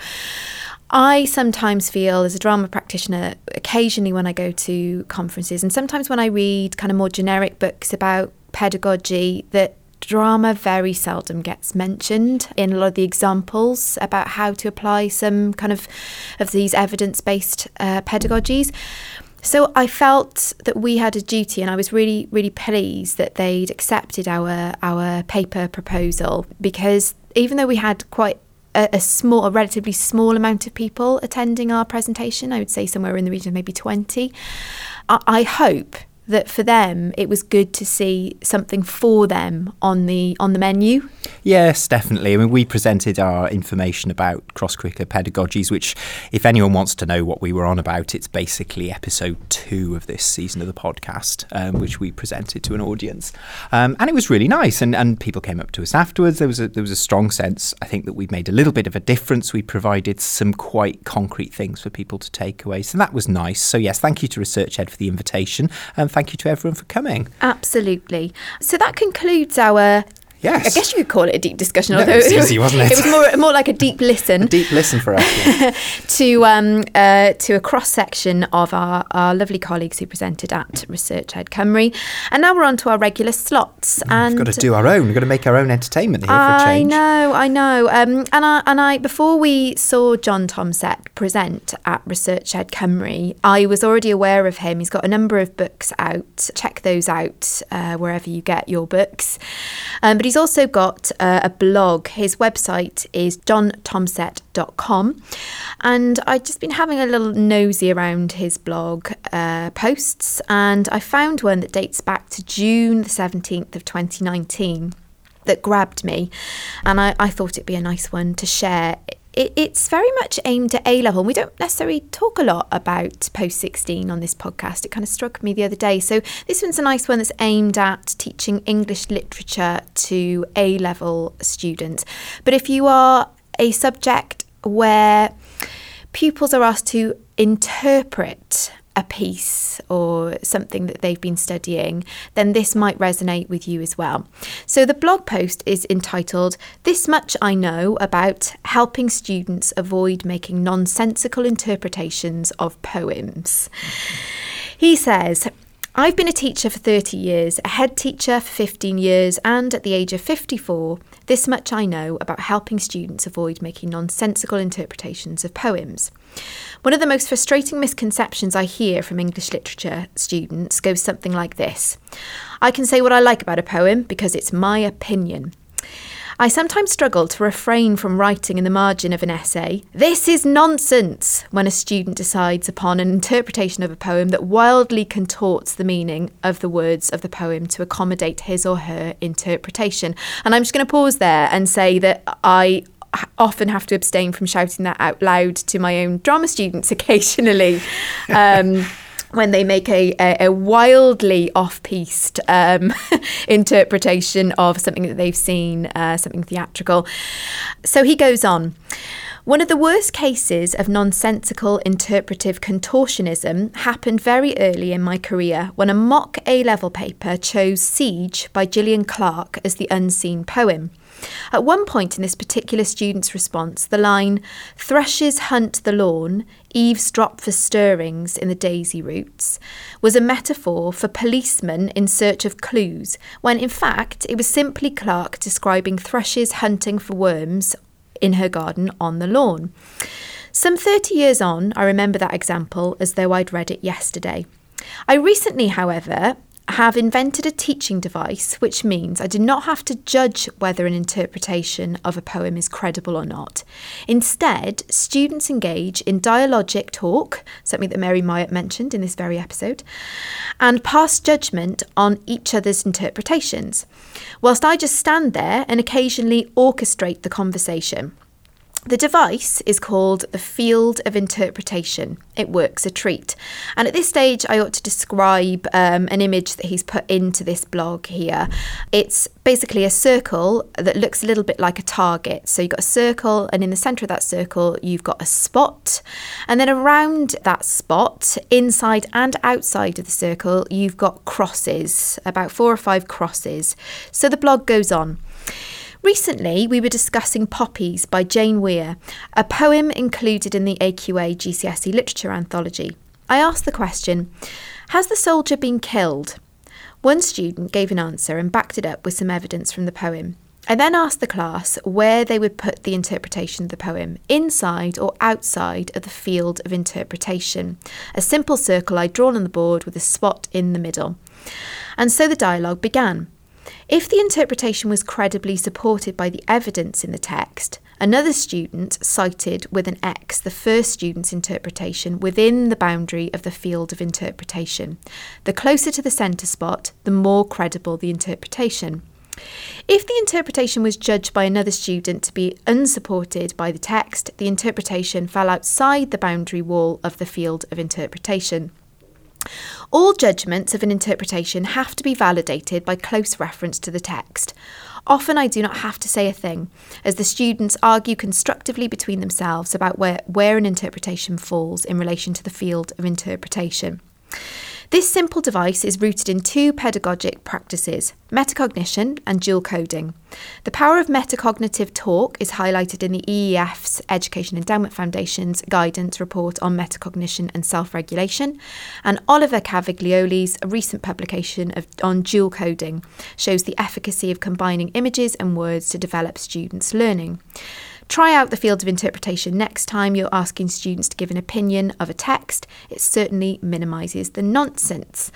B: I sometimes feel, as a drama practitioner, occasionally when I go to conferences, and sometimes when I read kind of more generic books about pedagogy, that drama very seldom gets mentioned in a lot of the examples about how to apply some kind of of these evidence-based uh, pedagogies. So I felt that we had a duty, and I was really, really pleased that they'd accepted our our paper proposal because even though we had quite a, small, a relatively small amount of people attending our presentation, I would say somewhere in the region of maybe twenty. I, I hope that for them it was good to see something for them on the on the menu?
A: Yes definitely. I mean we presented our information about cross curricular pedagogies which if anyone wants to know what we were on about it's basically episode 2 of this season of the podcast um, which we presented to an audience. Um, and it was really nice and, and people came up to us afterwards. There was a there was a strong sense i think that we'd made a little bit of a difference. We provided some quite concrete things for people to take away. So that was nice. So yes thank you to research ed for the invitation and thank you to everyone for coming.
B: Absolutely. So that concludes our
A: Yes.
B: I guess you could call it a deep discussion.
A: No,
B: although
A: it was easy, wasn't it?
B: It was more more like a deep listen.
A: A deep listen for us.
B: to um, uh, to a cross section of our, our lovely colleagues who presented at Research Ed Cymru, and now we're on to our regular slots. and
A: We've got to do our own. We've got to make our own entertainment here for a
B: I
A: change.
B: I know, I know. Um, and I and I before we saw John Tomsett present at Research Ed Cymru, I was already aware of him. He's got a number of books out. Check those out uh, wherever you get your books. Um, but he's also got uh, a blog. His website is johntomsett.com. And I've just been having a little nosy around his blog uh, posts, and I found one that dates back to June the 17th of 2019 that grabbed me, and I, I thought it'd be a nice one to share. It, it's very much aimed at A level. We don't necessarily talk a lot about post 16 on this podcast. It kind of struck me the other day. So, this one's a nice one that's aimed at teaching English literature to A level students. But if you are a subject where pupils are asked to interpret a piece or something that they've been studying, then this might resonate with you as well. So the blog post is entitled This Much I Know About Helping Students Avoid Making Nonsensical Interpretations of Poems. He says, I've been a teacher for 30 years, a head teacher for 15 years, and at the age of 54, this much I know about helping students avoid making nonsensical interpretations of poems. One of the most frustrating misconceptions I hear from English literature students goes something like this I can say what I like about a poem because it's my opinion. I sometimes struggle to refrain from writing in the margin of an essay, This is nonsense, when a student decides upon an interpretation of a poem that wildly contorts the meaning of the words of the poem to accommodate his or her interpretation. And I'm just going to pause there and say that I often have to abstain from shouting that out loud to my own drama students occasionally. Um, when they make a, a, a wildly off-piste um, interpretation of something that they've seen, uh, something theatrical. So he goes on. One of the worst cases of nonsensical interpretive contortionism happened very early in my career when a mock A level paper chose Siege by Gillian Clarke as the unseen poem. At one point in this particular student's response, the line, Thrushes hunt the lawn, eavesdrop for stirrings in the daisy roots, was a metaphor for policemen in search of clues, when in fact it was simply Clarke describing thrushes hunting for worms in her garden on the lawn. Some 30 years on, I remember that example as though I'd read it yesterday. I recently, however, have invented a teaching device which means I do not have to judge whether an interpretation of a poem is credible or not. Instead, students engage in dialogic talk, something that Mary Myatt mentioned in this very episode, and pass judgment on each other's interpretations, whilst I just stand there and occasionally orchestrate the conversation. The device is called the field of interpretation. It works a treat. And at this stage, I ought to describe um, an image that he's put into this blog here. It's basically a circle that looks a little bit like a target. So you've got a circle, and in the centre of that circle, you've got a spot. And then around that spot, inside and outside of the circle, you've got crosses, about four or five crosses. So the blog goes on. Recently, we were discussing Poppies by Jane Weir, a poem included in the AQA GCSE Literature Anthology. I asked the question Has the soldier been killed? One student gave an answer and backed it up with some evidence from the poem. I then asked the class where they would put the interpretation of the poem, inside or outside of the field of interpretation. A simple circle I'd drawn on the board with a spot in the middle. And so the dialogue began. If the interpretation was credibly supported by the evidence in the text, another student cited with an X the first student's interpretation within the boundary of the field of interpretation. The closer to the centre spot, the more credible the interpretation. If the interpretation was judged by another student to be unsupported by the text, the interpretation fell outside the boundary wall of the field of interpretation. All judgments of an interpretation have to be validated by close reference to the text. Often I do not have to say a thing, as the students argue constructively between themselves about where, where an interpretation falls in relation to the field of interpretation. This simple device is rooted in two pedagogic practices metacognition and dual coding. The power of metacognitive talk is highlighted in the EEF's Education Endowment Foundation's guidance report on metacognition and self regulation, and Oliver Caviglioli's recent publication of, on dual coding shows the efficacy of combining images and words to develop students' learning. Try out the field of interpretation next time you're asking students to give an opinion of a text. It certainly minimises the nonsense.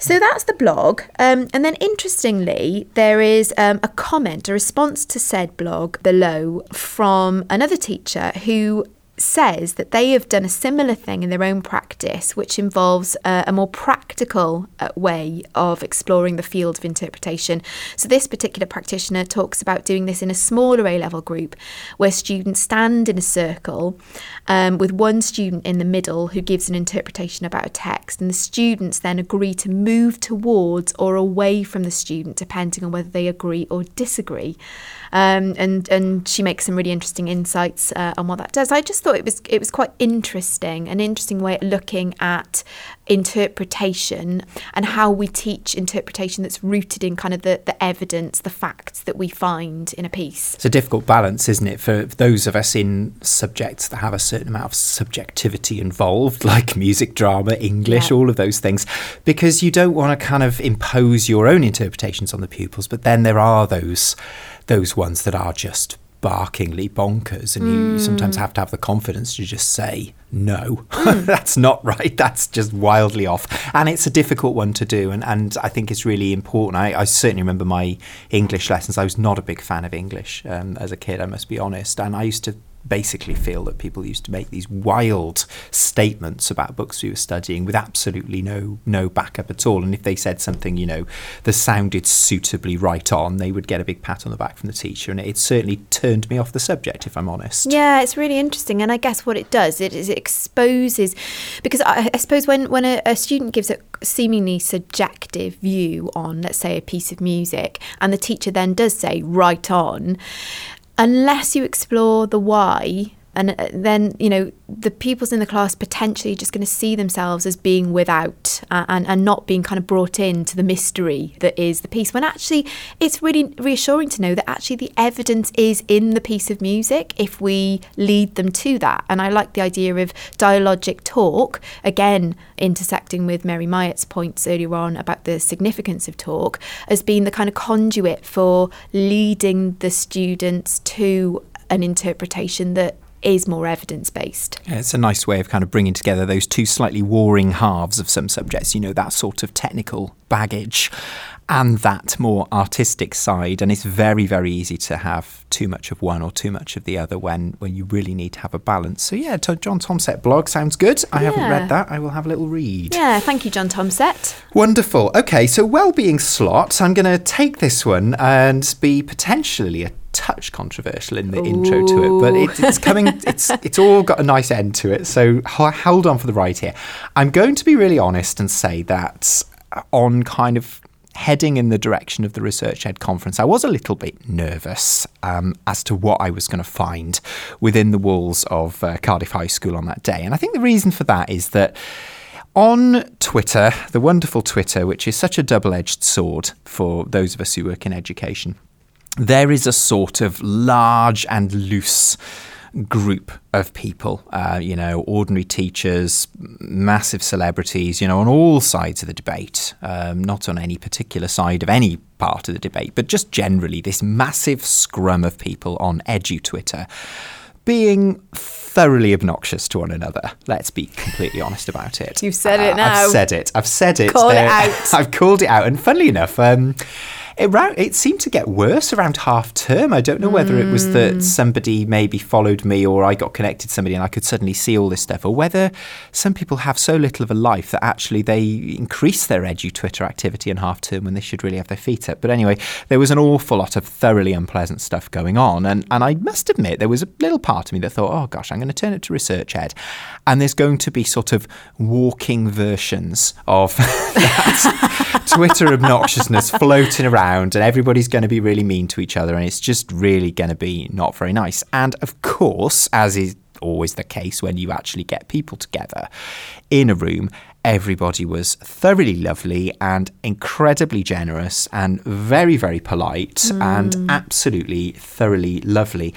B: So that's the blog. Um, and then interestingly, there is um, a comment, a response to said blog below from another teacher who says that they have done a similar thing in their own practice, which involves uh, a more practical uh, way of exploring the field of interpretation. So, this particular practitioner talks about doing this in a smaller A level group where students stand in a circle um, with one student in the middle who gives an interpretation about a text, and the students then agree to move towards or away from the student depending on whether they agree or disagree. Um, and and she makes some really interesting insights uh, on what that does. I just thought it was it was quite interesting, an interesting way of looking at interpretation and how we teach interpretation that's rooted in kind of the, the evidence, the facts that we find in a piece.
A: It's a difficult balance, isn't it, for those of us in subjects that have a certain amount of subjectivity involved, like music, drama, English, yeah. all of those things, because you don't want to kind of impose your own interpretations on the pupils, but then there are those those ones that are just barkingly bonkers and you mm. sometimes have to have the confidence to just say no. Mm. that's not right. That's just wildly off. And it's a difficult one to do and, and i think it's really important. I, I certainly remember my english lessons. I was not a big fan of english um, as a kid i must be honest. And i used to basically feel that people used to make these wild statements about books we were studying with absolutely no no backup at all. And if they said something, you know, that sounded suitably right on, they would get a big pat on the back from the teacher. And it certainly turned me off the subject, if I'm honest.
B: Yeah, it's really interesting. And I guess what it does it is it exposes because I, I suppose when when a, a student gives a seemingly subjective view on, let's say, a piece of music, and the teacher then does say right on, unless you explore the why and uh, then you know the pupils in the class potentially just going to see themselves as being without uh, and, and not being kind of brought into the mystery that is the piece when actually it's really reassuring to know that actually the evidence is in the piece of music if we lead them to that. And I like the idea of dialogic talk again intersecting with Mary Myatt's points earlier on about the significance of talk as being the kind of conduit for leading the students to an interpretation that is more evidence based.
A: Yeah, it's a nice way of kind of bringing together those two slightly warring halves of some subjects, you know, that sort of technical baggage and that more artistic side. And it's very, very easy to have too much of one or too much of the other when, when you really need to have a balance. So, yeah, John Tomsett blog sounds good. I yeah. haven't read that. I will have a little read.
B: Yeah, thank you, John Tomsett.
A: Wonderful. Okay, so well-being slot. I'm going to take this one and be potentially a touch controversial in the Ooh. intro to it, but it, it's coming. it's it's all got a nice end to it. So hold on for the ride here. I'm going to be really honest and say that on kind of heading in the direction of the Research Ed conference, I was a little bit nervous um, as to what I was going to find within the walls of uh, Cardiff High School on that day. And I think the reason for that is that on Twitter, the wonderful Twitter, which is such a double edged sword for those of us who work in education, there is a sort of large and loose group of people, uh, you know, ordinary teachers, massive celebrities, you know, on all sides of the debate, um, not on any particular side of any part of the debate, but just generally this massive scrum of people on edu Twitter being thoroughly obnoxious to one another. Let's be completely honest about it.
B: You've said it uh, now.
A: I've said it. I've said it.
B: Call it out.
A: I've called it out. And funnily enough, um, it, it seemed to get worse around half term. I don't know whether it was that hmm. somebody maybe followed me or I got connected to somebody and I could suddenly see all this stuff, or whether some people have so little of a life that actually they increase their edu Twitter activity in half term when they should really have their feet up. But anyway, there was an awful lot of thoroughly unpleasant stuff going on. And, and I must admit, there was a little part of me that thought, oh gosh, I'm going to turn it to Research Ed. And there's going to be sort of walking versions of that Twitter obnoxiousness floating around and everybody's going to be really mean to each other and it's just really going to be not very nice. And of course, as is always the case when you actually get people together in a room. Everybody was thoroughly lovely and incredibly generous and very, very polite mm. and absolutely thoroughly lovely.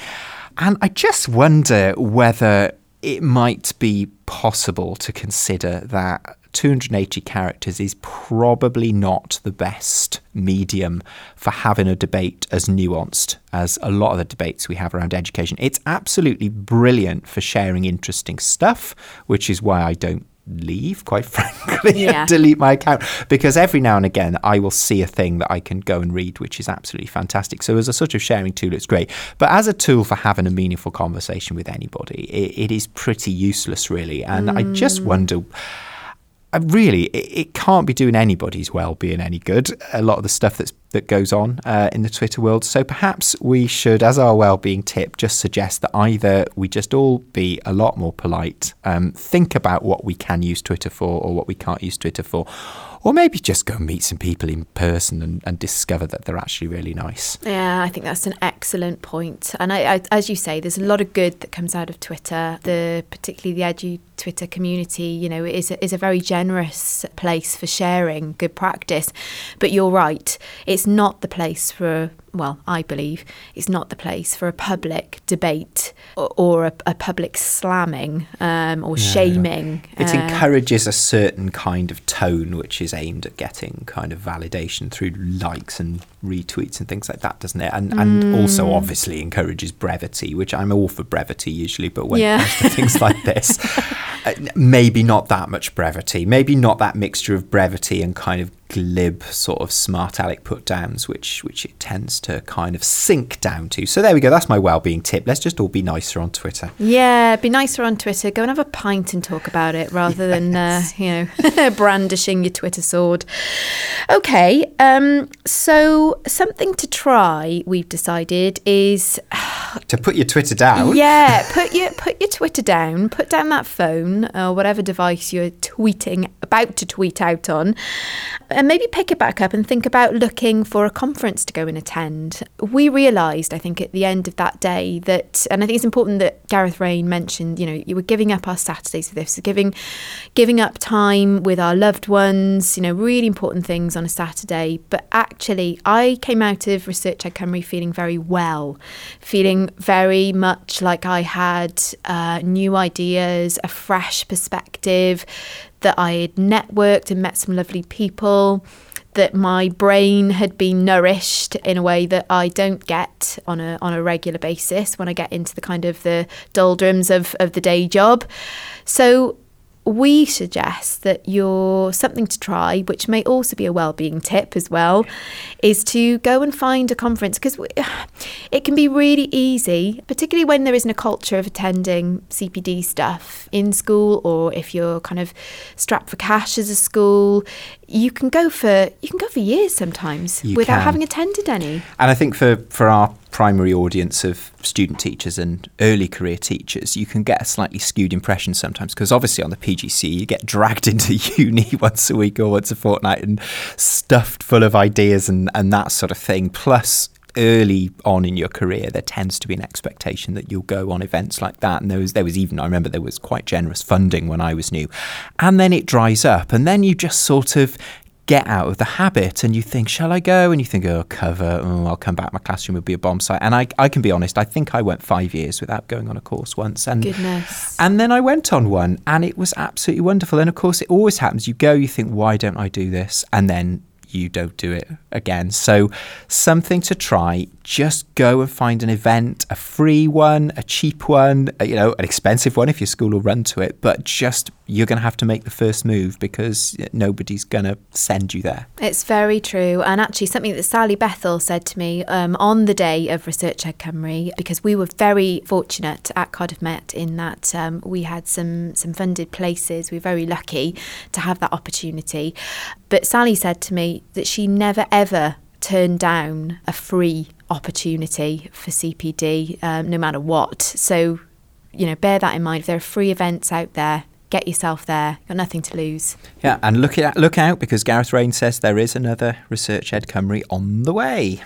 A: And I just wonder whether it might be possible to consider that 280 characters is probably not the best medium for having a debate as nuanced as a lot of the debates we have around education. It's absolutely brilliant for sharing interesting stuff, which is why I don't leave, quite frankly, yeah. delete my account because every now and again I will see a thing that I can go and read, which is absolutely fantastic. So, as a sort of sharing tool, it's great. But as a tool for having a meaningful conversation with anybody, it, it is pretty useless, really. And mm. I just mm. wonder really, it, it, can't be doing anybody's well-being any good. A lot of the stuff that's that goes on uh, in the Twitter world. So perhaps we should, as our well-being tip, just suggest that either we just all be a lot more polite, um, think about what we can use Twitter for or what we can't use Twitter for, or maybe just go meet some people in person and, and discover that they're actually really nice.
B: Yeah, I think that's an excellent point. And I, I, as you say, there's a lot of good that comes out of Twitter. The particularly the edu Twitter community, you know, is a, is a very generous place for sharing good practice. But you're right, it's not the place for well, I believe, it's not the place for a public debate or, or a, a, public slamming um, or shaming.
A: It uh, encourages a certain kind of tone which is aimed at getting kind of validation through likes and retweets and things like that, doesn't it? And, mm. and also obviously encourages brevity, which I'm all for brevity usually, but when yeah. it comes to things like this, uh, maybe not that much brevity, maybe not that mixture of brevity and kind of glib sort of smart aleck put downs, which which it tends to kind of sink down to. So there we go. That's my well-being tip. Let's just all be nicer on Twitter.
B: Yeah, be nicer on Twitter. Go and have a pint and talk about it rather yes. than uh, you know brandishing your Twitter sword. Okay, um, so something to try. We've decided is
A: to put your Twitter down.
B: Yeah, put your put your Twitter down. Put down that phone or whatever device you're tweeting about to tweet out on and maybe pick it back up and think about looking for a conference to go and attend. We realised, I think, at the end of that day that, and I think it's important that Gareth Rain mentioned, you know, you were giving up our Saturdays for this, giving, giving up time with our loved ones, you know, really important things on a Saturday. But actually, I came out of Research Ed Cymru feeling very well, feeling very much like I had uh, new ideas, a fresh perspective, that I had networked and met some lovely people, that my brain had been nourished in a way that I don't get on a on a regular basis when I get into the kind of the doldrums of, of the day job. So we suggest that you're something to try, which may also be a well-being tip as well, is to go and find a conference because it can be really easy, particularly when there isn't a culture of attending CPD stuff in school, or if you're kind of strapped for cash as a school, you can go for you can go for years sometimes you without can. having attended any.
A: And I think for for our primary audience of student teachers and early career teachers, you can get a slightly skewed impression sometimes because obviously on the PGCE you get dragged into uni once a week or once a fortnight and stuffed full of ideas and, and that sort of thing. Plus, early on in your career, there tends to be an expectation that you'll go on events like that. And there was there was even I remember there was quite generous funding when I was new, and then it dries up, and then you just sort of get out of the habit and you think, shall I go? And you think, oh, cover, oh, I'll come back. My classroom will be a bomb site. And I, I can be honest, I think I went five years without going on a course once. And,
B: Goodness.
A: And then I went on one and it was absolutely wonderful. And of course, it always happens. You go, you think, why don't I do this? And then you don't do it again. So, something to try. Just go and find an event, a free one, a cheap one, you know, an expensive one if your school will run to it. But just you're going to have to make the first move because nobody's going to send you there.
B: It's very true. And actually, something that Sally Bethel said to me um, on the day of Research Ed Cymru, because we were very fortunate at Cardiff Met in that um, we had some, some funded places. We were very lucky to have that opportunity. But Sally said to me that she never ever turned down a free opportunity for CPD, um, no matter what. So, you know, bear that in mind. If there are free events out there, get yourself there. You've got nothing to lose.
A: Yeah, and look at look out because Gareth Rain says there is another Research Ed Cymru on the way.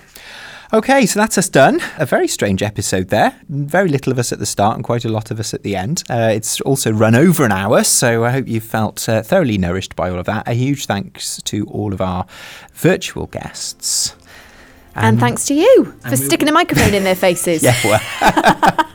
A: Okay, so that's us done. A very strange episode there. Very little of us at the start and quite a lot of us at the end. Uh, it's also run over an hour, so I hope you felt uh, thoroughly nourished by all of that. A huge thanks to all of our virtual guests.
B: And, thanks to you for sticking a microphone in their faces.
A: Yeah, well,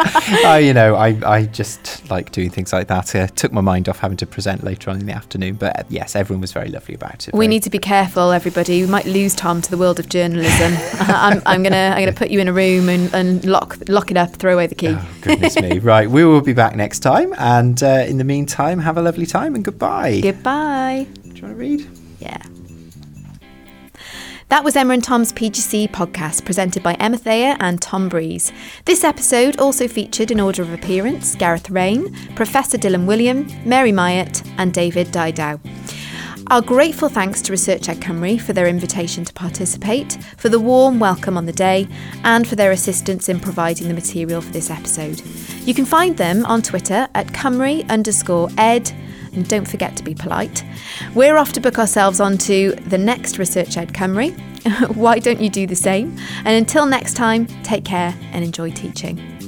A: I, you know, I, I just like doing things like that. Uh, took my mind off having to present later on in the afternoon. But uh, yes, everyone was very lovely about it.
B: We
A: Very-
B: need to be careful, everybody. We might lose Tom to the world of journalism. I'm, I'm gonna I'm gonna put you in a room and, and lock lock it up, throw away the key.
A: Oh, goodness me. Right, we will be back next time. And uh, in the meantime, have a lovely time and goodbye.
B: Goodbye.
A: Do you want to read?
B: Yeah. That was Emma and Tom's PGCE podcast presented by Emma Thayer and Tom Breeze. This episode also featured in order of appearance Gareth Rain, Professor Dylan Wiliam, Mary Myatt, and David Didau. Our grateful thanks to Research Ed Cymru for their invitation to participate, for the warm welcome on the day, and for their assistance in providing the material for this episode. You can find them on Twitter at Cymru underscore ed, and don't forget to be polite. We're off to book ourselves onto the next researchED Cymru. Why don't you do the same? And until next time, take care and enjoy teaching.